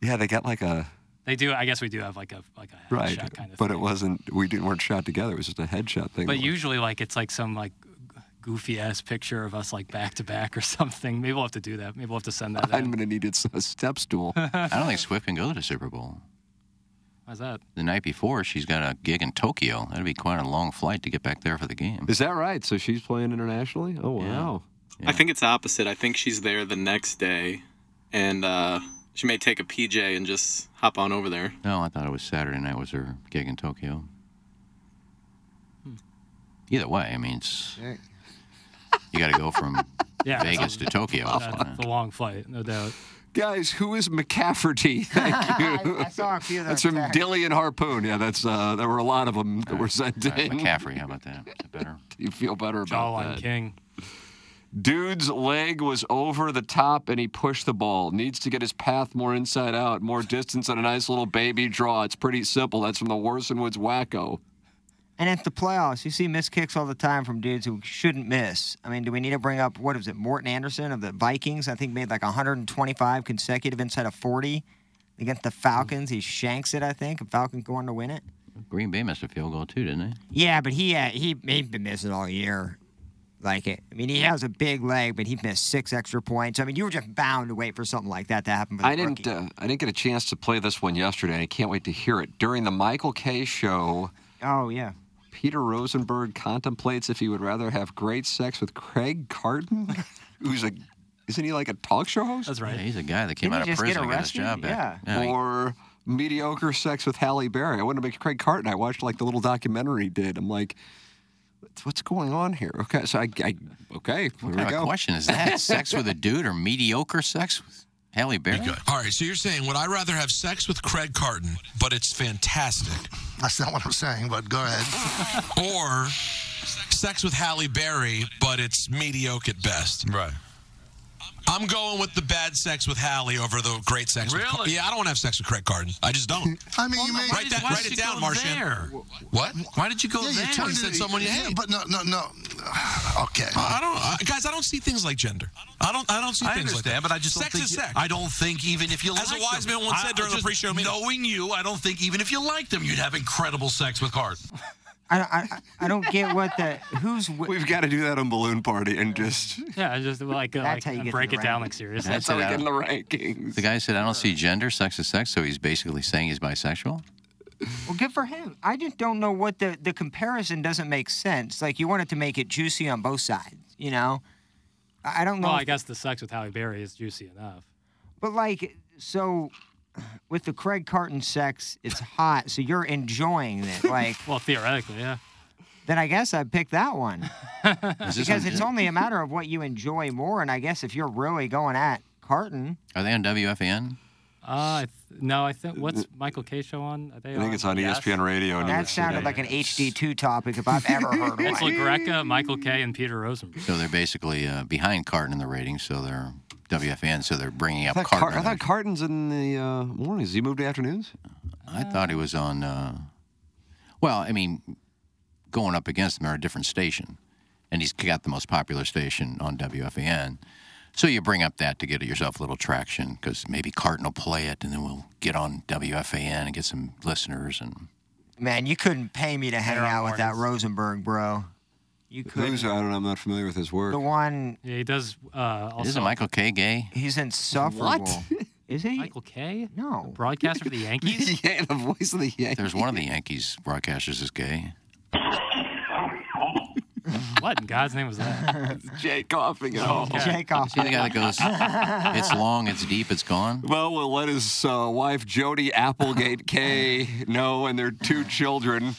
D: yeah, they got like a
F: they do. I guess we do have like a like a
D: right,
F: headshot kind of.
D: but
F: thing.
D: it wasn't. We didn't weren't shot together. It was just a headshot thing.
F: But usually, like it's like some like goofy ass picture of us like back to back or something. Maybe we'll have to do that. Maybe we'll have to send that.
D: I'm
F: in.
D: gonna need a a step stool.
G: I don't think Swift can go to the Super Bowl.
F: How's that?
G: The night before, she's got a gig in Tokyo. That'd be quite a long flight to get back there for the game.
D: Is that right? So she's playing internationally? Oh
G: Yeah.
D: wow.
K: I think it's opposite. I think she's there the next day, and uh, she may take a PJ and just hop on over there.
G: No, I thought it was Saturday night was her gig in Tokyo. Either way, I mean, it's you got to go from
F: Yeah,
G: Vegas to Tokyo.
F: That's a long flight, no doubt.
D: Guys, who is McCafferty? Thank you.
H: I saw a few of
D: That's from
H: texts.
D: Dilly and Harpoon. Yeah, that's uh, there were a lot of them that were sent
G: All right,
D: in.
G: McCaffrey, how about that? Is it better?
D: Do you feel better about
F: Jawline
D: that?
F: King.
D: Dude's leg was over the top and he pushed the ball. Needs to get his path more inside out, more distance and a nice little baby draw. It's pretty simple. That's from the Warson Woods Wacko.
H: And at the playoffs, you see missed kicks all the time from dudes who shouldn't miss. I mean, do we need to bring up what is it? Morten Andersen of the Vikings, I think, made like 125 consecutive inside of 40 against the Falcons. He shanks it, I think, and Falcons go on to win it.
G: Green Bay missed a field goal too, didn't they?
H: Yeah, but he uh, he he'd been missing all year. Like it. I mean, he has a big leg, but he missed six extra points. I mean, you were just bound to wait for something like that to happen. For the
D: I didn't. Uh, I didn't get a chance to play this one yesterday. and I can't wait to hear it during the Michael Kay show.
H: Oh yeah.
D: Peter Rosenberg contemplates if he would rather have great sex with Craig Carton, who's a isn't he like a talk show host?
F: That's
G: Yeah, he's a guy that came
H: Didn't
G: out of
H: just get
G: prison and got his
H: arrested?
G: job back.
H: Yeah.
G: he-
D: or mediocre sex with Halle Berry. I went to make Craig Carton. I watched like the little documentary he did. I'm like, what's, what's going on here? Okay, so I, I okay,
G: what
D: here we
G: kind of question is that? sex with a dude or mediocre sex with Halle Berry?
L: Good. All right, so you're saying would I rather have sex with Craig Carton, but it's fantastic,
A: That's not what I'm saying, but go ahead.
L: or sex with Halle Berry, but it's mediocre at best?
I: Right.
L: I'm going with the bad sex with Halle over the great sex with
I: Really?
L: Yeah, I don't want to have sex with Craig Carton. I just don't.
A: I mean, you may.
L: write that, write it down,
I: go
L: Martian. What?
I: Why did you go
A: Yeah,
I: there?
A: you turned
L: said
A: it-
L: someone you
A: yeah,
L: hate.
A: But no, no, no. Okay.
L: I don't, uh, guys. I don't see things like gender. I don't. I don't see
I: I
L: things like that.
I: but I just don't
L: sex
I: think
L: is
I: you-
L: sex.
I: I don't think even if you
L: As a wise
I: them-
L: man once
I: I-
L: said during the pre-show meeting.
I: knowing you, I don't think even if you liked them, you'd have incredible sex with Carton.
H: I, I I don't get what the who's wi-
D: We've got to do that on Balloon Party and just
F: Yeah, just like, uh,
H: That's
F: like
H: how you get to
F: break
H: the
F: it down
H: rankings.
F: like seriously.
D: that's how we get in the rankings.
G: The guy said, I don't see gender, sex is sex, so he's basically saying he's bisexual?
H: Well, good for him. I just don't know what the the comparison doesn't make sense. Like you wanted to make it juicy on both sides, you know. I I don't know,
F: Well,
H: if-
F: I guess the sex with Halle Berry is juicy enough.
H: but like so. With the Craig Carton sex, it's hot, so you're enjoying it. Like,
F: Well, theoretically, yeah.
H: then I guess I'd pick that one because it's only a matter of what you enjoy more. And I guess if you're really going at Carton,
G: Are they on WFAN?
F: Uh, I th- no, I think what's Michael Kay show on? Are they
D: I think it's on
F: Yes?
D: ESPN Radio. in
H: that sounded like an HD2 topic if I've ever heard
F: It's
H: one.
F: La Greca, Michael Kay, and Peter Rosenberg.
G: So they're basically uh, behind Carton in the ratings, so they're WFAN, so they're bringing
D: I
G: up
D: thought, Car-
G: Carton.
D: I thought. Carton's in the uh, mornings. Does he move to afternoons?
G: I thought he was on. Uh, well, I mean, going up against him, they're a different station, and he's got the most popular station on WFAN. So you bring up that to get yourself a little traction, because maybe Carton will play it, and then we'll get on WFAN and get some listeners. And
H: Man, you couldn't pay me to hang
F: They're
H: out with that. Rosenberg, bro. You couldn't.
D: I don't know. I'm not familiar with his work.
H: The one
F: Yeah, he does. Uh, also,
G: isn't Michael Kay gay?
H: he's insufferable. Is he?
F: Michael Kay?
H: No.
F: Broadcaster for the Yankees?
D: yeah, the voice of the Yankees.
G: There's one of the Yankees broadcasters is gay.
F: what in God's name was that?
D: Jay coughing at home.
H: Jake off.
G: See the guy that goes, "It's long, it's deep, it's gone."
D: Well, we'll let his uh, wife Jody Applegate Kay know, and their two children,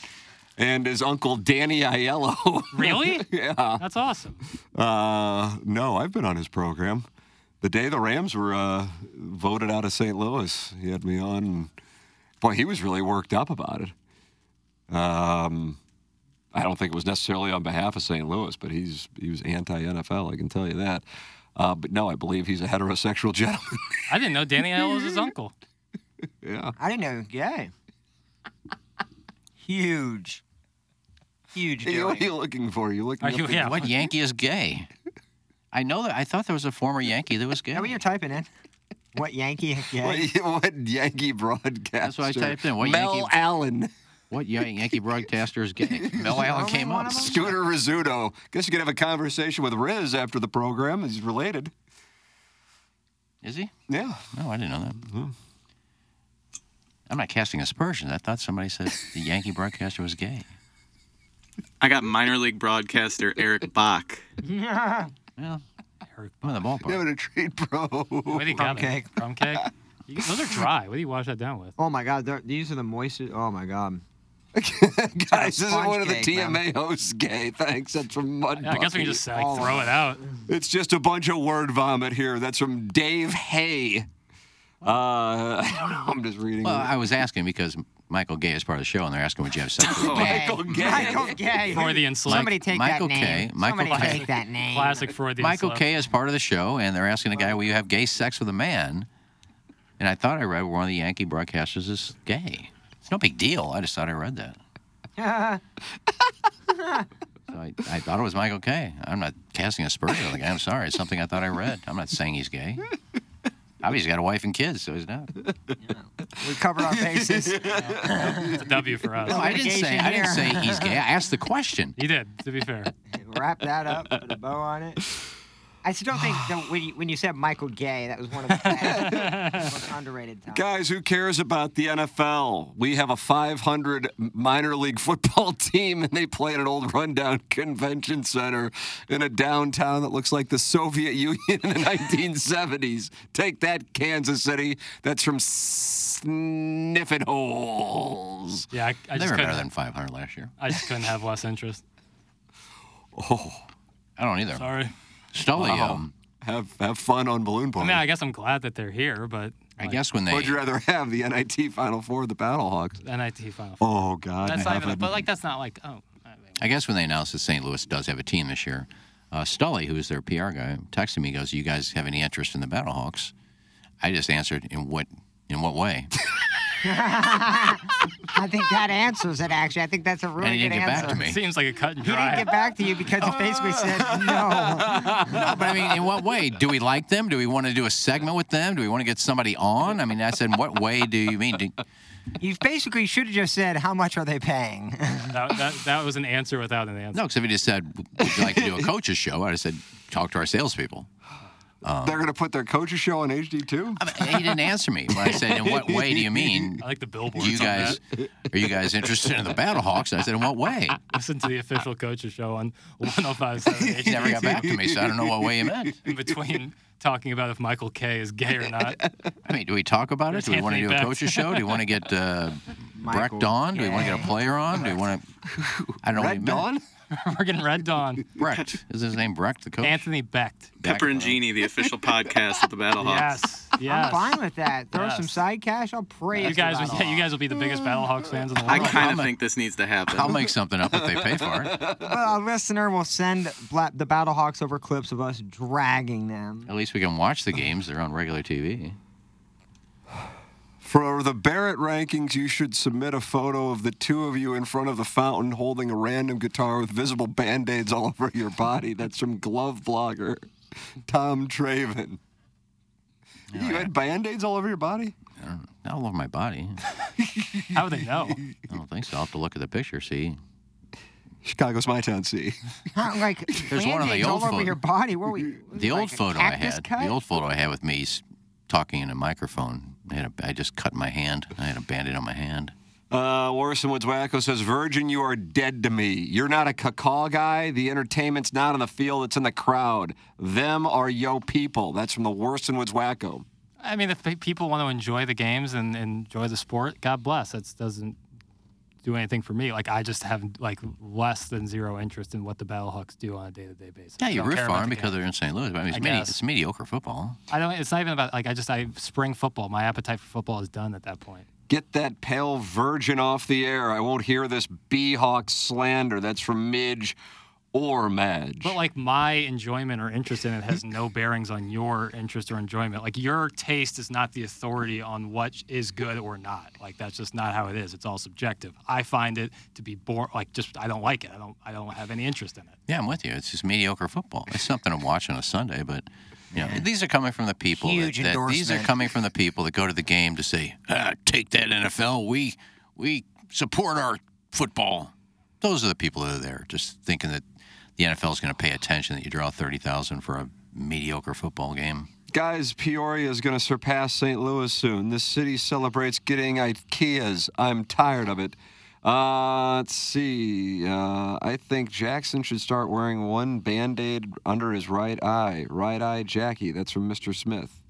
D: and his uncle Danny Aiello.
F: Really?
D: yeah.
F: That's awesome.
D: Uh, no, I've been on his program. The day the Rams were uh, voted out of St. Louis, he had me on. And, boy, he was really worked up about it. Um, I don't think it was necessarily on behalf of St. Louis, but he's he was anti NFL. I can tell you that. Uh, but no, I believe he's a heterosexual gentleman.
F: I didn't know Danny Aiello was his uncle.
D: yeah.
H: I didn't know he was gay. Huge. Huge.
D: Hey, what are you looking for? You looking?
F: Are you- yeah.
G: What Yankee is gay? I know that. I thought there was a former Yankee that was gay.
H: Is are you're typing in? What Yankee? gay?
D: What, what Yankee broadcaster?
G: That's what I typed in. What
D: Mel
G: Yankee-
D: Allen.
G: What Yankee broadcaster is gay? Mel Allen came up.
D: Scooter Rizzuto. Guess you could have a conversation with Riz after the program. He's related.
G: Is he?
D: Yeah.
G: No, I didn't know that. I'm not casting aspersions. I thought somebody said the Yankee broadcaster was gay.
K: I got minor league broadcaster Eric Bach.
G: Well,
F: Herc.
G: I'm in the ballpark.
D: Give it a treat, bro.
F: What do you got?
H: cake.
F: Crumb cake. You- those are dry. What do you wash that down with?
H: Oh my God, they're- these are the moistest. Oh my God.
D: Guys, this is
H: sponge
D: one of the
H: cake, man.
D: TMA hosts gay. Thanks. That's from Mud
F: Yeah, I guess we can just like, throw it out.
D: It's just a bunch of word vomit here. That's from Dave Hay. Uh, I don't know. I'm just reading.
G: Well,
D: it.
G: I was asking because Michael Gay is part of the show, and they're asking would you have sex with.
D: Michael Gay.
H: Michael Gay.
F: Freudian slip.
H: Somebody take
G: Michael
H: that name.
G: Kay. Michael
H: Somebody
G: Kay.
H: take that name.
F: Classic Freudian
G: Michael
F: slip.
G: Kay is part of the show, and they're asking the guy, "Will you have gay sex with a man?" And I thought I read one of the Yankee broadcasters is gay. It's no big deal. I just thought I read that. So I, I thought it was Michael Kay. I'm not casting aspersions on the guy. I'm sorry. It's something I thought I read. I'm not saying he's gay. Obviously, he's got a wife and kids, so he's not.
H: we covered our bases.
F: It's a W for us.
G: No, I didn't say. I didn't say he's gay. I asked the question.
F: You did, to be fair.
H: Wrap that up, put a bow on it. I still don't think that when you, when you said Michael Gay, that was one of the most underrated times.
D: Guys, who cares about the NFL? We have a 500 minor league football team, and they play at an old rundown convention center in a downtown that looks like the Soviet Union in the 1970s. Take that, Kansas City. That's from sniffing Holes.
F: Yeah, I, I
G: they
F: just
G: were better than 500 last year.
F: I just couldn't have less interest.
D: Oh,
G: I don't either.
F: Sorry.
G: Stully,
D: Wow.
G: um,
D: have have fun on balloon
F: I
D: party.
F: mean, I guess I'm glad that they're here, but
G: I guess when they
D: Would you rather have the NIT Final Four, or the Battlehawks?
F: NIT final.
D: Oh God,
F: That's not even.
D: heaven.
F: But like, that's not like. Oh,
G: I guess when they announced that St. Louis does have a team this year, uh, Stully, who's their PR guy, texted me, goes, "You guys have any interest in the Battlehawks?" I just answered, "In what? In what way?"
H: I think that answers it. Actually, I think that's a really
G: And he
H: good
G: didn't get
H: answer.
G: back to me.
F: Seems like a cut and
H: He didn't get back to you because he basically said no.
G: no, but I mean, in what way? Do we like them? Do we want to do a segment with them? Do we want to get somebody on? I mean, I said, in what way do you mean? Do,
H: You basically should have just said, "How much are they paying?"
F: that, that, that was an answer without an answer.
G: no, because if he just said, would you like to do a coach's show? I'd have said, talk to our salespeople. Um,
D: They're going to put their coaches show on HD2.
G: I mean, he didn't answer me when I said, "In what way do you mean?"
F: I like the billboards.
G: Do you
F: on
G: guys are you guys interested in the Battlehawks? I said, "In what way?"
F: that. Listen to the official coaches show on 105.7.
G: He never got back to me, so I don't know what way he meant.
F: In between talking about if Michael Kay is gay or not.
G: I mean, do we talk about it? Do we want to do a
F: Anthony
G: coach's show? Do we want to get uh,
H: Michael
G: Brecht on? Do we want to get a player on? Do we want to? I don't know. what he
D: Red
G: meant.
D: Dawn?
F: We're getting Red Dawn.
G: Brecht is his name. Brecht, the coach.
F: Anthony Becht.
K: Pepper and Genie, the official podcast of the Battlehawks.
F: Yes. Yes.
H: I'm fine with that. Throw some side cash. I'll praise
F: You guys,
H: the
F: will, yeah, you guys will be the biggest Battlehawks fans in the world.
K: I kind of think this needs to happen.
G: I'll make something up if they pay for it.
H: Well, a listener will send Bla- the Battlehawks over clips of us dragging them.
G: At least we can watch the games. They're on regular TV.
D: For the Barrett rankings, you should submit a photo of the two of you in front of the fountain holding a random guitar with visible band aids all over your body. That's from glove blogger Tom Traven. you had band aids all over your body?
G: I don't, not all over my body.
F: How would they know?
G: I don't think so. I'll have to look at the picture, see.
D: Chicago's my town, see.
H: Not like
G: There's one of the
H: band-aids all
G: old
H: over
G: photo.
H: your body. What were you? was
G: The
H: it
G: old
H: like
G: photo I had,
H: cut?
G: the old photo I had with me s- talking in a microphone. I, had a, I just cut my hand. I had a band-aid on my hand.
D: Uh, Warson Woods Wacko says, Virgin, you are dead to me. You're not a cacaw guy. The entertainment's not in the field, it's in the crowd. Them are yo people. That's from the Warson Woods Wacko.
F: I mean, if people want to enjoy the games and, and enjoy the sport, God bless. That doesn't do anything for me. Like I just have like less than zero interest in what the Battlehawks do on a day-to-day basis.
G: Yeah, you
F: don't
G: root for them because they're in St. Louis. But I mean,
F: I
G: it's, medi- it's mediocre football.
F: I don't. It's not even about like I just I spring football. My appetite for football is done at that point.
D: Get that pale virgin off the air. I won't hear this Beehawk slander. That's from Midge or Madge.
F: But like my enjoyment or interest in it has no bearings on your interest or enjoyment. Like your taste is not the authority on what is good or not. Like that's just not how it is. It's all subjective. I find it to be boring. Like just I don't like it. I don't. I don't have any interest in it.
G: Yeah, I'm with you. It's just mediocre football. It's something I'm watching on a Sunday, but you know, these are coming from the people.
H: Huge
G: that, that, these are coming from the people that go to the game to say, ah, "Take that NFL. We we support our football." Those are the people that are there, just thinking that the NFL is going to pay attention that you draw thirty thousand for a mediocre football game.
D: Guys, Peoria is going to surpass St. Louis soon. This city celebrates getting IKEAs. I'm tired of it. Uh, let's see. Uh, I think Jackson should start wearing one band aid under his right eye. Right eye Jackie. That's from Mr. Smith.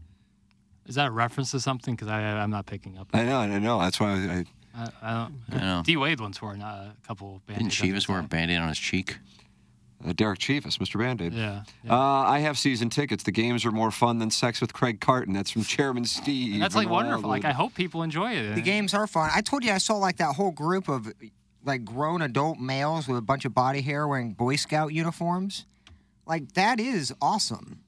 F: Is that a reference to something? Because I'm not picking up.
D: I know, I know. That's why I.
F: I, I don't.
G: I know.
F: D Wade once wore a couple of
G: Didn't
F: band-aids.
G: Chivas wear a band-aid on his cheek?
D: Uh, Derek Chivas, Mr. Band-Aid.
F: Yeah,
D: Uh, I have season tickets. The games are more fun than sex with Craig Carton. That's from Chairman Steve.
F: And that's like wonderful. Like I hope people enjoy it.
H: The games are fun. I told you I saw like that whole group of like grown adult males with a bunch of body hair wearing Boy Scout uniforms. Like that is awesome.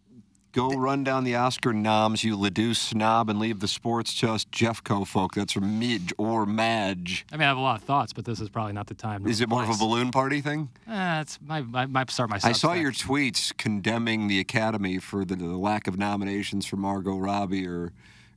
D: Go run down the Oscar noms, you Ledoux snob, and leave the sports to just Jeffco folk. That's from Midge or Madge.
F: I mean, I have a lot of thoughts, but this is probably not the time.
D: Is it more of a balloon party thing?
F: Uh, it's my, I might start my.
D: I saw your tweets condemning the Academy for the, the lack of nominations for Margot Robbie or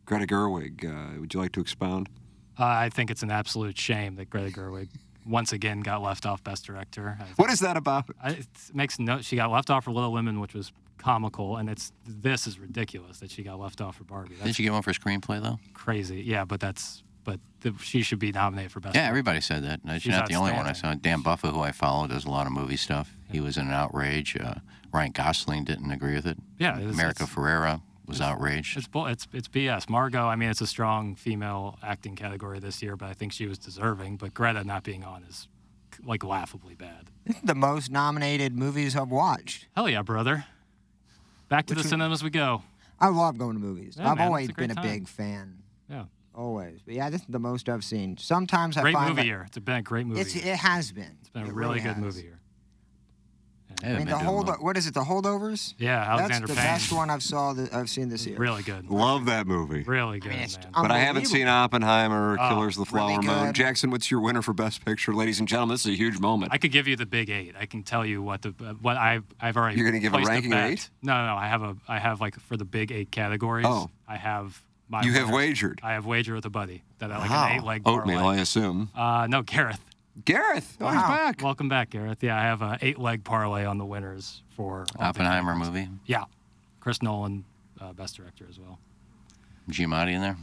D: Greta Gerwig. Uh, would you like to expound?
F: Uh, I think it's an absolute shame that Greta Gerwig once again got left off Best Director.
D: What is that about?
F: I, it makes no. She got left off for Little Women, which was comical, and it's this is ridiculous that she got left off for Barbie. That's
G: Didn't you get one for screenplay though?
F: crazy. Yeah, but that's but the, she should be nominated for Best.
G: Yeah, everybody said that. She's
F: She's
G: not the only one. I saw Dan Buffa, who I follow, does a lot of movie stuff. He was in an outrage. Uh, Ryan Gosling didn't agree with it.
F: Yeah, it's-
G: America
F: it's-
G: Ferrera was outraged.
F: It's. It's it's BS. Margot. I mean, it's a strong female acting category this year, but I think she was deserving. But Greta not being on is like laughably bad.
H: This is the most nominated movies I've watched.
F: Hell yeah, brother. Back to
H: Which
F: the cinemas we go.
H: I love going to movies.
F: Yeah,
H: I've
F: man,
H: always
F: a
H: been a
F: time.
H: big fan.
F: Yeah.
H: Always. But yeah, this is the most I've seen. Sometimes I
F: Great
H: find
F: movie year. It's been a great movie.
H: It's,
F: year.
H: it has been.
F: It's been a
H: It
F: really,
H: really
F: good
H: has.
F: movie year.
H: I mean, the hold. What is it? The holdovers.
F: Yeah, Alexander
H: That's the
F: Payne.
H: best one I've saw that I've seen this year.
F: Really good.
D: Love that movie.
F: Really good, man.
D: But I haven't seen Oppenheimer or
F: Oh,
D: Killers of the
F: really
D: Flower Moon. Jackson, what's your winner for Best Picture? Ladies and gentlemen, this is a huge moment.
F: I could give you the big eight. I can tell you what the what I've I've already.
D: You're gonna give a
F: placed
D: ranking of
F: bet.
D: eight?
F: No, no, no. I have a I have like for the big eight categories.
D: Oh.
F: I have my.
D: You have wagered?
F: I have wagered with a buddy that I like
D: Wow.
F: an eight leg
D: Oatmeal, I assume.
F: Uh, no, Gareth.
D: Gareth. Oh, he's back.
F: Welcome back, Gareth. Yeah, I have an eight leg parlay on the winners for all the
G: Oppenheimer movie.
F: Yeah, Chris Nolan, uh, best director as well.
G: Giamatti in there.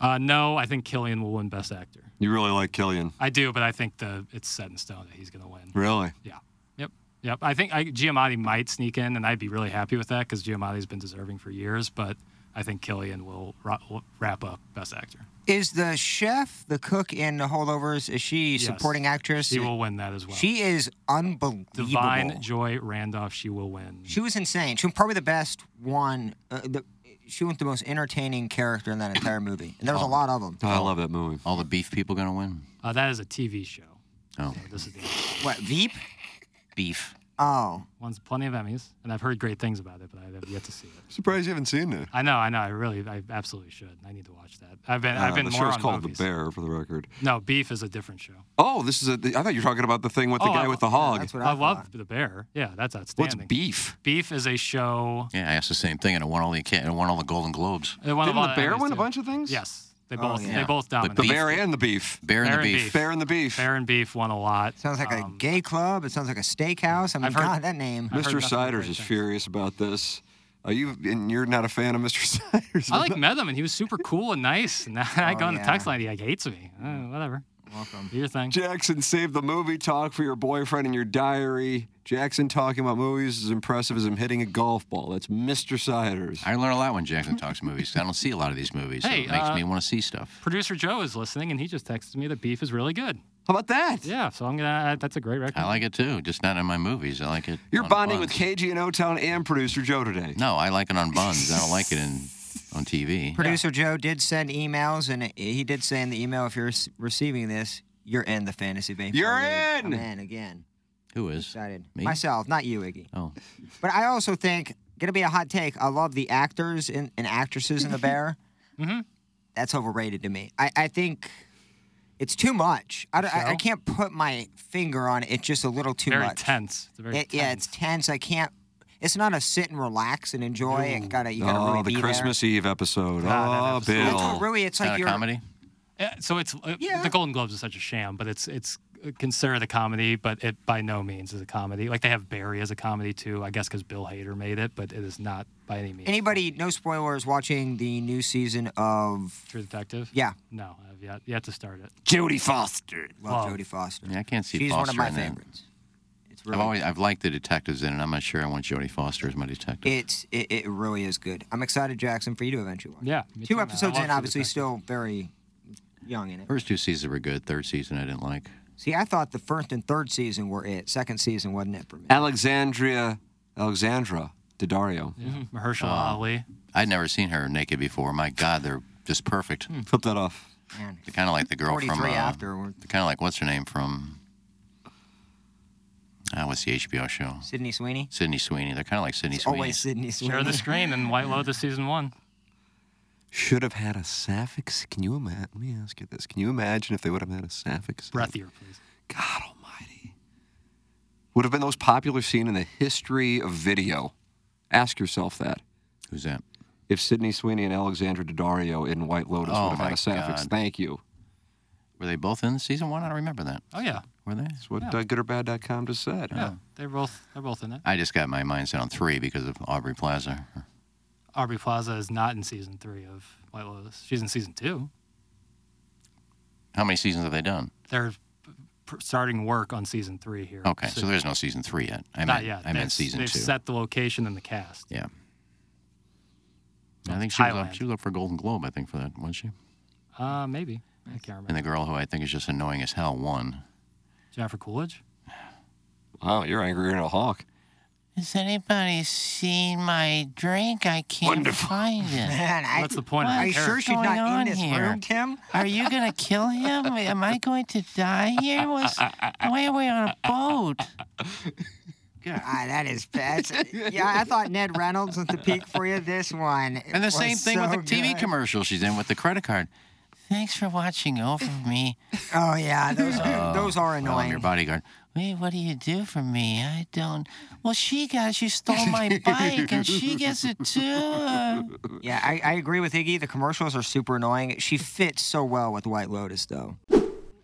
F: Uh, no, I think Cillian will win best actor.
D: You really like Cillian.
F: I do, but I think the it's set in stone that he's going to win.
D: Really?
F: Yeah. Yep. Yep. I think I, Giamatti might sneak in, and I'd be really happy with that because Giamatti's been deserving for years. But I think Cillian will, ra- will wrap up Best Actor.
H: Is the chef, the cook in the holdovers, is she
F: Yes.
H: supporting actress?
F: She will win that as well.
H: She is unbelievable.
F: Da'Vine Joy Randolph. She will win.
H: She was insane. She was probably the best one. Uh, the, she was the most entertaining character in that entire movie, and there was a lot of them.
D: I love that movie.
G: All the beef people gonna win.
F: Uh, that is a TV show.
G: Oh.
F: So this is the
H: What Veep?
G: Beef.
H: Oh,
F: one's plenty of Emmys, and I've heard great things about it, but I have yet to see it.
D: Surprised you haven't seen it.
F: I know, I know. I really, I absolutely should. I need to watch that. I've been, I've
D: Uh,
F: been
D: the
F: more
D: show's
F: on
D: called
F: movies.
D: The Bear, for the record.
F: No, Beef is a different show.
D: Oh, this is a. I thought you were talking about the thing with the
F: Oh,
D: guy
F: I-
D: with the hog.
F: I, love the bear. Yeah, that's outstanding.
D: What's beef?
F: Beef is a show.
G: Yeah, I asked the same thing, and it won all the ca- it won all the Golden Globes.
F: It won a
D: Didn't
F: lot
D: the
F: of
D: bear
F: Emmys,
D: win a
F: too.
D: bunch of things?
F: Yes, they
H: Oh,
F: both
H: yeah.
F: they both
G: But
F: dominated.
D: The bear and the beef.
G: Bear and the
F: Bear and
G: beef.
F: beef.
D: Bear and the beef.
F: Bear and Beef won a lot.
H: sounds like
F: Um,
H: a gay club. It sounds like a steakhouse. I mean,
F: I've heard-
H: God, that name.
F: I've
D: Mr. Siders is furious about this. Are you? And you're not a fan of Mr. Siders.
F: I like met him and he was super cool and nice. And I
H: Oh,
F: go on the text line, he like hates me. Uh, whatever.
H: Welcome.
F: Do your thing.
D: Jackson saved the movie talk for your boyfriend in your diary. Jackson talking about movies is as impressive as him hitting a golf ball. That's Mr. Siders.
G: I learn a lot when Jackson talks movies. I don't see a lot of these movies, so
F: Hey,
G: it makes
F: uh,
G: me want to see stuff.
F: Producer Joe is listening and he just texted me that Beef is really good.
D: How about that?
F: Yeah, so I'm gonna. That's a great record.
G: I like it too, just not in my movies. I like it.
D: You're
G: on
D: bonding with
G: buns.
D: KG and O Town and producer Joe today.
G: No, I like it on buns. I don't like it in on TV.
H: Producer Joe did send emails, and he did say in the email, if you're receiving this, you're in the fantasy baseball.
D: You're
H: league.
D: in!
H: I'm in again.
G: Who is?
H: Excited.
G: Me?
H: Myself, not you, Iggy.
G: Oh,
H: But I also think, gonna be a hot take. I love the actors and, and actresses in The Bear.
F: mm-hmm.
H: That's overrated to me. I, I think it's too much. I, don't- I, I can't put my finger on it. It's just a little too
F: very
H: much.
F: tense. It's very
H: It- yeah, it's tense. I can't. It's not a sit and relax and enjoy. It gotta you gotta
D: Oh,
H: really
D: the
H: be
D: Christmas Eve episode.
F: Ah,
D: oh,
F: episode.
H: there. That's
D: Bill.
H: what really. It's like
G: a
H: you're.
G: comedy.
F: Yeah, so it's uh,
H: Yeah.
F: the Golden Globes is such a sham, but it's it's considered a comedy, but it by no means is a comedy. Like they have Barry as a comedy too, I guess because Bill Hader made it, but it is not by any means.
H: Anybody, no spoilers, watching the new season of
F: True Detective?
H: Yeah.
F: No, I've yet, yet to start it.
H: Jodie Foster. Love
F: Love.
H: Jodie Foster.
G: Yeah, I can't see
H: She's
G: Foster
H: one of my
G: in that.
H: Favorites. It's
G: I've always I've liked the detectives in it. I'm not sure I want Jodie Foster as my detective.
H: it's it, it really is good. I'm excited, Jackson, for you to eventually watch.
F: Yeah, me
H: Two
F: too, man. I
H: episodes
F: love
H: in,
F: True
H: obviously
F: Detective.
H: still very young in it.
G: First two seasons were good. Third season I didn't like.
H: See, I thought the first and third season were it. Second season wasn't it for me.
D: Alexandria, Alexandra Daddario.
F: Yeah. Mahershala
G: Uh,
F: Ali.
G: I'd never seen her naked before. My God, they're just perfect.
D: Flip that off.
H: Man,
G: They're kind of like the girl from.
H: 43
G: Uh,
H: afterward.
G: they're kind of like what's her name from? Ah, what's the HBO show?
H: Sydney Sweeney.
G: Sydney Sweeney. They're kind of like Sydney Sweeney.
H: Always Sydney Sweeney.
F: Share the screen in White Lotus season one.
D: Should have had a sapphic. Can you imagine? Let me ask you this: Can you imagine if they would have had a sapphic? scene?
F: Breathier, please.
D: God Almighty! Would have been the most popular scene in the history of video. Ask yourself that.
G: Who's that?
D: If Sydney Sweeney and Alexandra Daddario in White Lotus
G: Oh
D: would have
G: my
D: had a sapphic.
G: God.
D: Thank you.
G: Were they both in season one? I don't remember that.
F: Oh yeah,
G: Were they?
D: That's what
F: Yeah.
D: uh, goodorbad.com just said.
F: yeah. They're both they're both in it.
G: I just got my mind set on three because of Aubrey Plaza.
F: Aubrey Plaza is not in season three of White Lotus. She's in season two.
G: How many seasons have they done?
F: They're starting work on season three here.
G: Okay, so there's no season three yet. I
F: not
G: meant,
F: yet.
G: I meant
F: They've-
G: season
F: they've
G: two.
F: set the location and the cast.
G: Yeah. I think she was, up,
F: Thailand.
G: she was up for Golden Globe, I think, for that, wasn't she?
F: Uh, maybe. I can't remember.
G: And the girl who I think is just annoying as hell won.
F: Jennifer Coolidge.
D: Wow, you're angrier than a hawk.
G: Has anybody seen my drink? I can't find it.
H: Man, I,
F: What's the point of
H: Are
F: that
H: you sure
F: character?
H: she's
G: going
H: not
G: on
H: in this
G: here?
H: room, Tim?
G: Are you gonna kill him? Am I going to die here? Was why are we on a boat?
H: Ah, that is bad. yeah, I thought Ned Reynolds was the peak for you. This one.
G: And the same thing with
H: so
G: the TV
H: good.
G: commercial she's in with the credit card. Thanks for watching over me.
H: Oh yeah, those
G: Oh,
H: those are
G: well, I'm
H: annoying.
G: your bodyguard. Wait, what do you do for me? I don't. Well, she got. She stole my bike, and she gets it too.
H: Yeah, I, I agree with Iggy. The commercials are super annoying. She fits so well with White Lotus, though.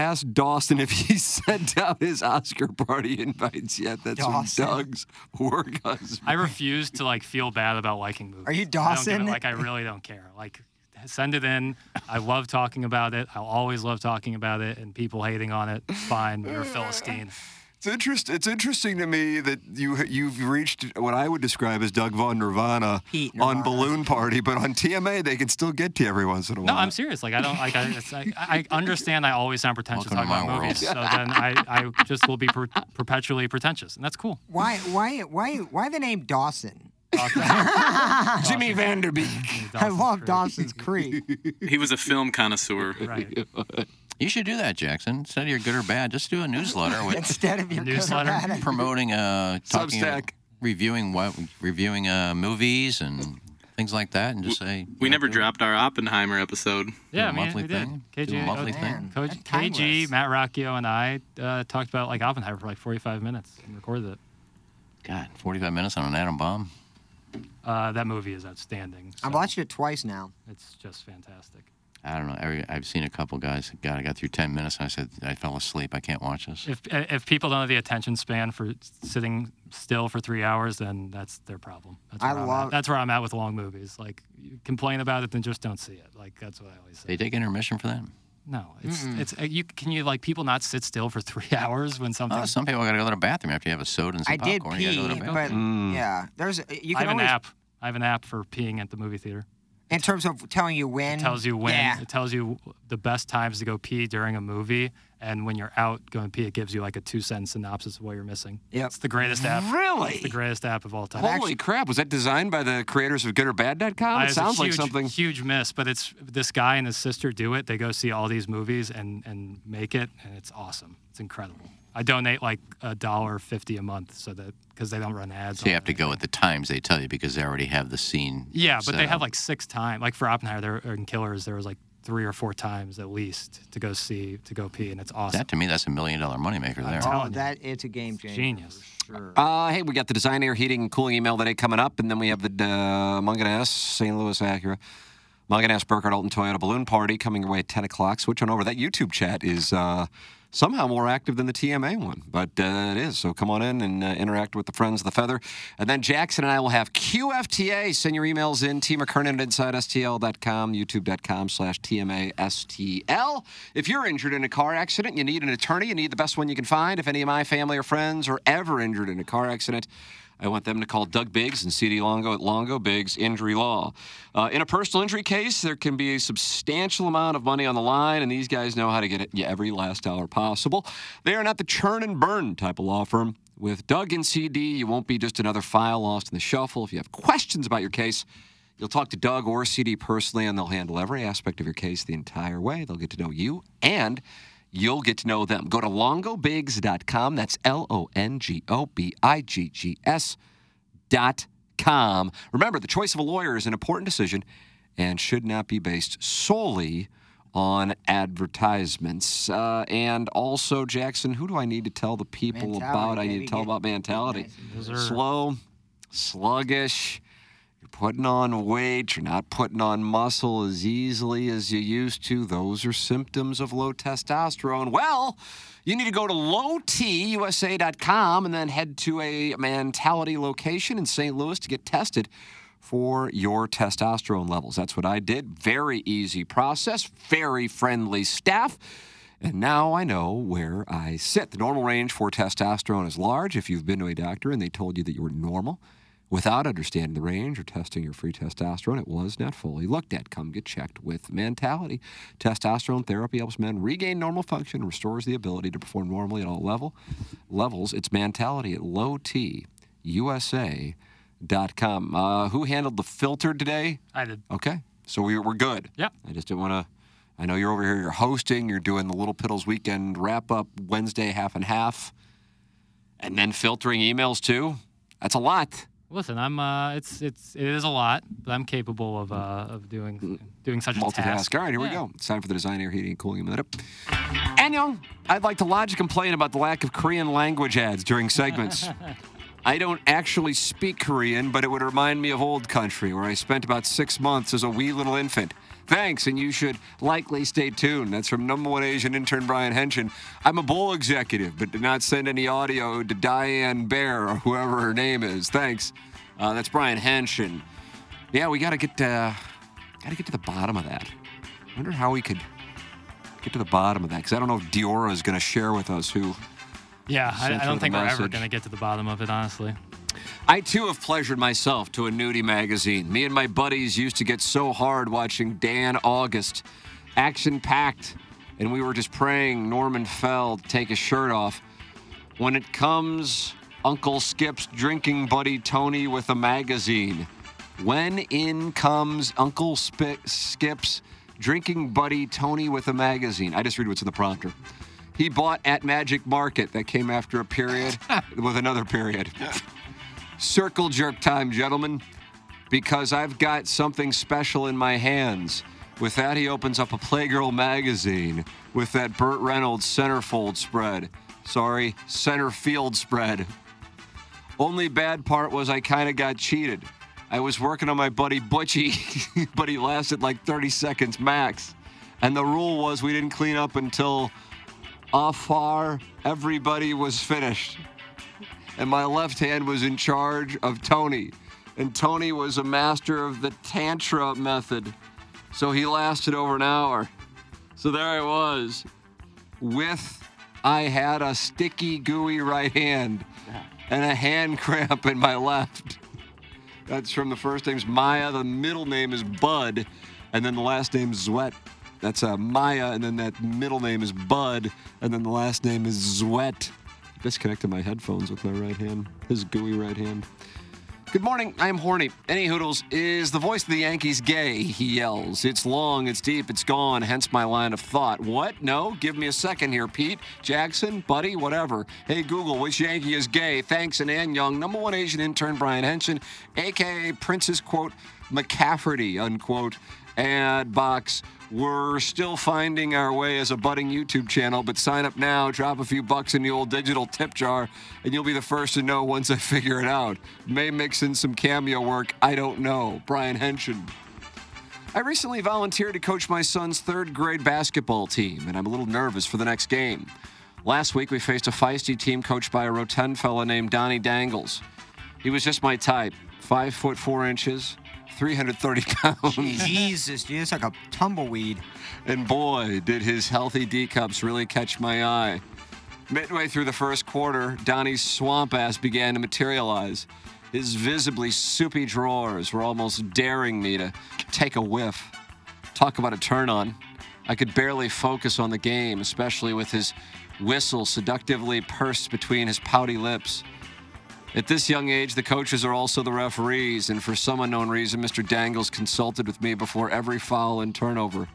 D: Ask Dawson if he sent out his Oscar party invites yet. That's from
H: Dawson.
D: Doug's work husband.
F: I refuse to like feel bad about liking movies.
H: Are you
F: I don't give a-
H: Dawson?
F: like I really don't care. Like send it in. I love talking about it. I'll always love talking about it. And people hating on it, fine. You're a philistine.
D: It's interest. It's interesting to me that you you've reached what I would describe as Doug Vaughn Nirvana,
H: Pete
D: on Balloon Party, but on TMA they can still get to you every once in a while.
F: No, I'm serious. Like I don't like. I, it's, I, I understand. I always sound pretentious
G: Welcome
F: talking
G: my
F: about movies. So then I, I just will be per, perpetually pretentious, and that's cool.
H: Why why why why the name Dawson?
D: Jimmy Van Der Beek.
H: I love Dawson's Creek.
K: He was a film connoisseur.
F: Right.
G: You should do that, Jackson. Instead of your good or bad, just do a newsletter with
H: Instead of your
F: Newsletter?
H: good or bad.
G: promoting, uh, talking,
D: Substack.
G: reviewing what, reviewing uh, movies and things like that, and just say
K: We
G: you
K: never dropped our Oppenheimer episode.
F: Yeah,
G: a
F: I mean,
G: monthly
F: we did.
G: thing?
F: KG,
G: Do a monthly
F: oh,
G: thing?
H: Man,
F: Coach,
H: that's
F: KG,
H: timeless.
F: Matt Rocchio, and I uh, talked about like Oppenheimer for like 45 minutes and recorded it.
G: God, 45 minutes on an atom bomb.
F: Uh, that movie is outstanding.
H: I've
F: so
H: watched it twice now.
F: It's just fantastic.
G: I don't know. Every, I've seen a couple guys. God, I got through 10 minutes and I said, I fell asleep. I can't watch this.
F: If if people don't have the attention span for sitting still for three hours, then that's their problem. That's
H: I
F: where I'm
H: love-
F: at. That's where I'm at with long movies. Like, you complain about it, then just don't see it. Like that's what I always say.
G: They take intermission for that?
F: No, it's it's uh, you. Can you like people not sit still for three hours when something?
G: Oh, some people got to go to the bathroom after you have a soda and some
H: I did
G: popcorn. you gotta
H: pee,
G: go to the
H: but
G: bathroom.
H: yeah, there's you
F: I
H: can
F: have an app. I have an app for peeing at the movie theater.
H: In terms of telling you when.
F: It tells you when.
H: Yeah.
F: It tells you the best times to go pee during a movie, And when you're out going pee, it gives you like a two sentence synopsis of what you're missing.
H: Yep.
F: It's the greatest app.
D: Really?
F: It's the greatest app of all time.
D: Holy crap! Was that designed by the creators of GoodOrBad.com?
F: Uh,
D: It
F: it's a
D: sounds like something.
F: huge miss, but it's this guy and his sister do it. They go see all these movies and and make it, and it's awesome. It's incredible. I donate like a dollar fifty a month so that because they don't run ads.
G: So you have to go at the times they tell you because they already have the scene.
F: Yeah, but
G: set
F: they have like six times. Like for Oppenheimer there, or in Killers, there was like three or four times at least to go see to go pee, and it's awesome.
G: That to me, that's a million dollar moneymaker there.
H: Oh, that it's a game changer.
F: Genius.
H: Sure.
D: Uh, hey, we got the design, air, heating, and cooling email today coming up, and then we have the uh, Mungenast, St. Louis Acura, Mungenast, Burkhardt, Alton Toyota balloon party coming your way at 10 o'clock. Switch on over. That YouTube chat is uh, somehow more active than the TMA one, but uh, it is. So come on in and uh, interact with the friends of the feather. And then Jackson and I will have QFTA. Send your emails in. T McKernan at InsideSTL.com, YouTube.com slash TMASTL. If you're injured in a car accident, you need an attorney. You need the best one you can find. If any of my family or friends are ever injured in a car accident, I want them to call Doug Biggs and CD Longo at Longo Biggs Injury Law. Uh, in a personal injury case, there can be a substantial amount of money on the line, and these guys know how to get it you every last dollar possible. They are not the churn and burn type of law firm. With Doug and CD, you won't be just another file lost in the shuffle. If you have questions about your case, You'll talk to Doug or CD personally, and they'll handle every aspect of your case the entire way. They'll get to know you, and you'll get to know them. Go to longobiggs.com. That's L O N G O B I G G S dot com. Remember, the choice of a lawyer is an important decision and should not be based solely on advertisements. Uh, and also, Jackson, who do I need to tell the people about? I need to tell about
F: Mantality.
D: Slow, sluggish. Putting on weight. You're not putting on muscle as easily as you used to. Those are symptoms of low testosterone. Well, you need to go to lowtusa.com and then head to a Mantality location in St. Louis to get tested for your testosterone levels. That's what I did. Very easy process, very friendly staff. And now I know where I sit. The normal range for testosterone is large. If you've been to a doctor and they told you that you were normal, without understanding the range or testing your free testosterone, it was not fully looked at. Come get checked with Mantality. Testosterone therapy helps men regain normal function and restores the ability to perform normally at all level levels. It's Mantality at lowtusa.com. Uh, who handled the filter today?
F: I did.
D: Okay, so we, we're good.
F: Yep.
D: I just didn't want to. I know you're over here. You're hosting. You're doing the Little Piddles weekend wrap up Wednesday, half and half, and then filtering emails too. That's a lot.
F: Listen, I'm. Uh, it's it's it is a lot, but I'm capable of uh, of doing doing such a
D: Multitask.
F: task.
D: All right, here we go. It's time for the design, air, heating, and cooling minute. And young, I'd like to lodge a complaint about the lack of Korean language ads during segments. I don't actually speak Korean, but it would remind me of old country, where I spent about six months as a wee little infant. Thanks, and you should likely stay tuned. That's from number one Asian intern Brian Henshin. I'm a bowl executive, but did not send any audio to Diane Bear or whoever her name is. Thanks. Uh, that's Brian Henshin. Yeah, we gotta get uh, gotta get to the bottom of that. I wonder how we could get to the bottom of that because I don't know if Diora is gonna share with us who.
F: Yeah, I, I don't think we're ever going to get to the bottom of it, honestly.
D: I too have pleasured myself to a nudie magazine. Me and my buddies used to get so hard watching Dan August, action packed, and we were just praying Norman Fell take his shirt off. When it comes Uncle Skip's drinking buddy Tony with a magazine. When in comes Uncle Sp- Skip's drinking buddy Tony with a magazine. I just read what's in the prompter. He bought at Magic Market. That came after a period with another period. Circle jerk time, gentlemen, because I've got something special in my hands. With that, he opens up a Playgirl magazine with that Burt Reynolds centerfold spread. Sorry, center field spread. Only bad part was I kind of got cheated. I was working on my buddy Butchie, but he lasted like 30 seconds max. And the rule was we didn't clean up until afar everybody was finished. And my left hand was in charge of Tony. And Tony was a master of the Tantra method. So he lasted over an hour. So there I was with I had a sticky, gooey right hand and a hand cramp in my left. That's from the first name's Maya, the middle name is Bud, and then the last name's Zwet. That's uh, Maya, and then that middle name is Bud, and then the last name is Zwet. Disconnected my headphones with my right hand, his gooey right hand. Good morning, I am horny. Any Hoodles is the voice of the Yankees gay, he yells. It's long, it's deep, it's gone, hence my line of thought. What? No? Give me a second here, Pete. Jackson? Buddy? Whatever. Hey, Google, which Yankee is gay? Thanks, and Annyeong, number one Asian intern Brian Henson, aka Prince's quote, McCafferty, unquote, ad box. We're still finding our way as a budding YouTube channel, but sign up now, drop a few bucks in the old digital tip jar, and you'll be the first to know once I figure it out. May mix in some cameo work, I don't know. Brian Henson. I recently volunteered to coach my son's third grade basketball team, and I'm a little nervous for the next game. Last week, we faced a feisty team coached by a rotund fella named Donnie Dangles. He was just my type five foot four inches, 330 pounds.
H: Jesus, dude, it's like a tumbleweed.
D: And boy, did his healthy D cups really catch my eye. Midway through the first quarter, Donnie's swamp ass began to materialize. His visibly soupy drawers were almost daring me to take a whiff. Talk about a turn on. I could barely focus on the game, especially with his whistle seductively pursed between his pouty lips. At this young age, the coaches are also the referees, and for some unknown reason, Mr. Dangles consulted with me before every foul and turnover.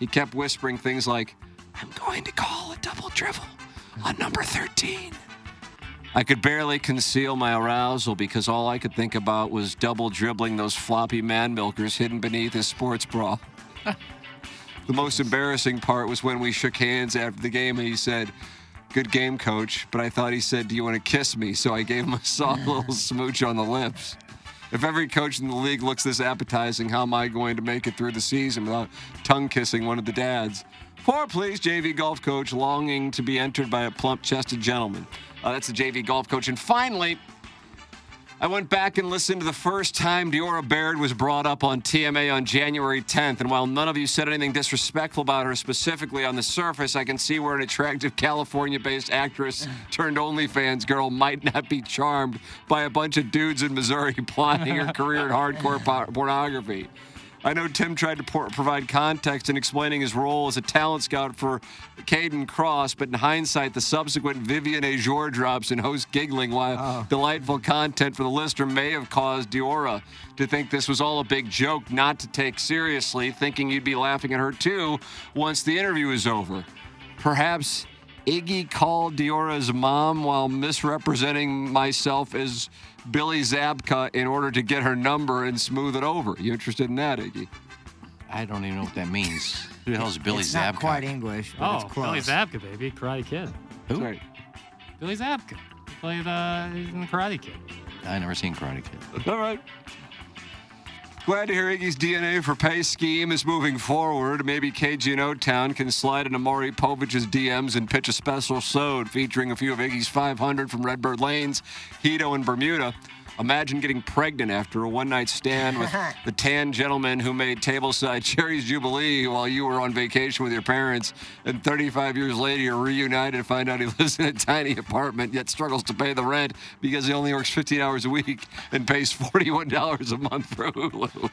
D: He kept whispering things like, I'm going to call a double dribble on number 13. I could barely conceal my arousal because all I could think about was double dribbling those floppy man milkers hidden beneath his sports bra. the most embarrassing part was when we shook hands after the game and he said, Good game, coach. But I thought he said, Do you want to kiss me? So I gave him a soft little smooch on the lips. If every coach in the league looks this appetizing, how am I going to make it through the season without tongue kissing one of the dads? Four, please, JV golf coach, longing to be entered by a plump chested gentleman. Uh, that's the JV golf coach. And finally, I went back and listened to the first time Diora Baird was brought up on TMA on January 10th. And while none of you said anything disrespectful about her specifically on the surface, I can see where an attractive California based actress turned OnlyFans girl might not be charmed by a bunch of dudes in Missouri plotting her career in hardcore po- pornography. I know Tim tried to por- provide context in explaining his role as a talent scout for Kayden Kross, but in hindsight, the subsequent Vivian Azure drops and host giggling while oh. delightful content for the listener may have caused Diora to think this was all a big joke not to take seriously, thinking you'd be laughing at her too once the interview is over. Perhaps Iggy called Diora's mom while misrepresenting myself as Billy Zabka in order to get her number and smooth it over. You interested in that, Iggy?
G: I don't even know what that means. Who the hell is Billy
H: it's not
G: Zabka?
H: quite English, but
F: Oh,
H: it's close.
F: Billy Zabka, baby, Karate Kid.
G: Who?
D: Sorry.
F: Billy Zabka. He played uh, he's in the Karate Kid.
G: I never seen Karate Kid.
D: All right. Glad to hear Iggy's DNA for pay scheme is moving forward. Maybe KG and O-Town can slide into Maury Povich's DMs and pitch a special sode featuring a few of Iggy's 500 from Redbird Lanes, Hito, and Bermuda. Imagine getting pregnant after a one-night stand with the tan gentleman who made tableside Cherry's Jubilee while you were on vacation with your parents, and 35 years later you're reunited to find out he lives in a tiny apartment yet struggles to pay the rent because he only works 15 hours a week and pays $41 a month for Hulu.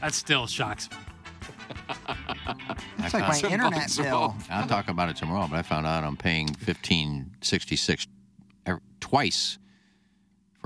F: That still shocks me.
H: It's like my internet bill.
G: I'll talk about it tomorrow, but I found out I'm paying fifteen sixty six er, twice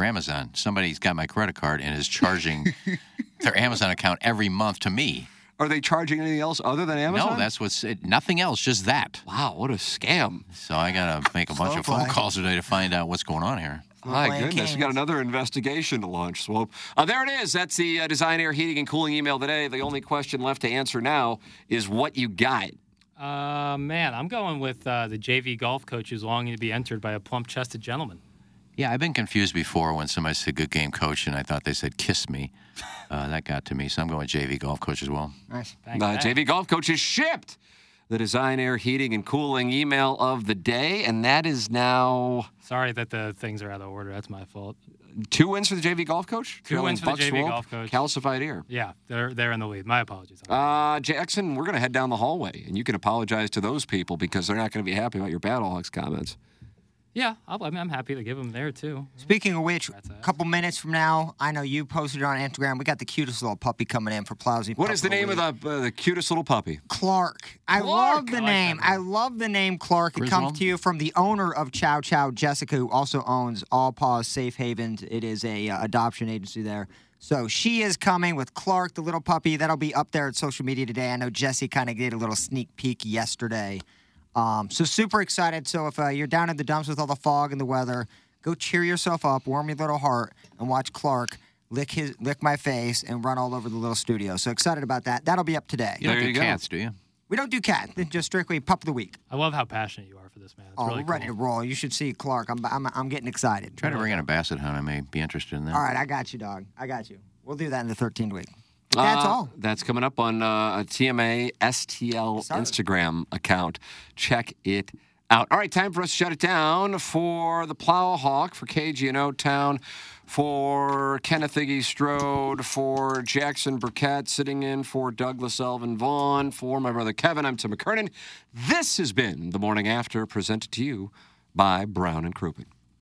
G: for Amazon. Somebody's got my credit card and is charging their Amazon account every month to me.
D: Are they charging anything else other than Amazon?
G: No, that's what's it, nothing else, just that.
D: Wow, what a scam!
G: So I gotta make a bunch of phone calls today to find out what's going on here.
D: My goodness, We got another investigation to launch, Swope. Uh, there it is. That's the uh, Design Air Heating and Cooling email today. The only question left to answer now is what you got.
F: Uh, man, I'm going with uh, the JV golf coach who's longing to be entered by a plump-chested gentleman.
G: Yeah, I've been confused before when somebody said good game coach and I thought they said kiss me. Uh, that got to me, so I'm going with JV golf coach as well.
H: Nice.
D: Uh, JV Golf Coach is shipped. The Design Air Heating and Cooling email of the day, and that is now
F: Sorry that the things are out of order. That's my fault.
D: two wins for the JV Golf Coach.
F: Two wins for the JV
D: Swope,
F: golf coach.
D: Calcified ear.
F: Yeah, they're they're in the lead. My apologies.
D: Uh, Jackson, we're going to head down the hallway, and you can apologize to those people because they're not going to be happy about your Battlehawks comments.
F: Yeah, I'll, I mean, I'm happy to give him there too.
H: Speaking of which, a couple minutes from now, I know you posted it on Instagram. We got the cutest little puppy coming in for Plowsy.
D: What is the name of the uh, the cutest little puppy?
H: Clark. I love the name. I love the name Clark. It
D: Griswold?
H: comes to you from the owner of Chow Chow, Jessica, who also owns All Paws Safe Havens. It is a uh, adoption agency there. So she is coming with Clark, the little puppy. That'll be up there at social media today. I know Jesse kind of did a little sneak peek yesterday. Um, so super excited. So if uh, you're down in the dumps with all the fog and the weather, go cheer yourself up, warm your little heart, and watch Clark lick his lick my face and run all over the little studio. So excited about that. That'll be up today.
G: You don't do cats, do you?
H: We don't do cat. Just strictly pup of the week.
F: I love how passionate you are for this, man. It's
H: oh,
F: really
H: we're ready to roll. You should see Clark. I'm, I'm, I'm getting excited.
G: Try to bring in a basset hound. I may be interested in that.
H: All right, I got you, dog. I got you. We'll do that in the 13th week. That's
D: Uh,
H: all.
D: That's coming up on uh, a TMA STL Instagram account. Check it out. All right, time for us to shut it down for the Plowhawk, for KG and O Town, for Kenneth Iggy Strode, for Jackson Burkett sitting in for Douglas Elvin Vaughn, for my brother Kevin. I'm Tim McKernan. This has been the morning after presented to you by Brown and Crouppen.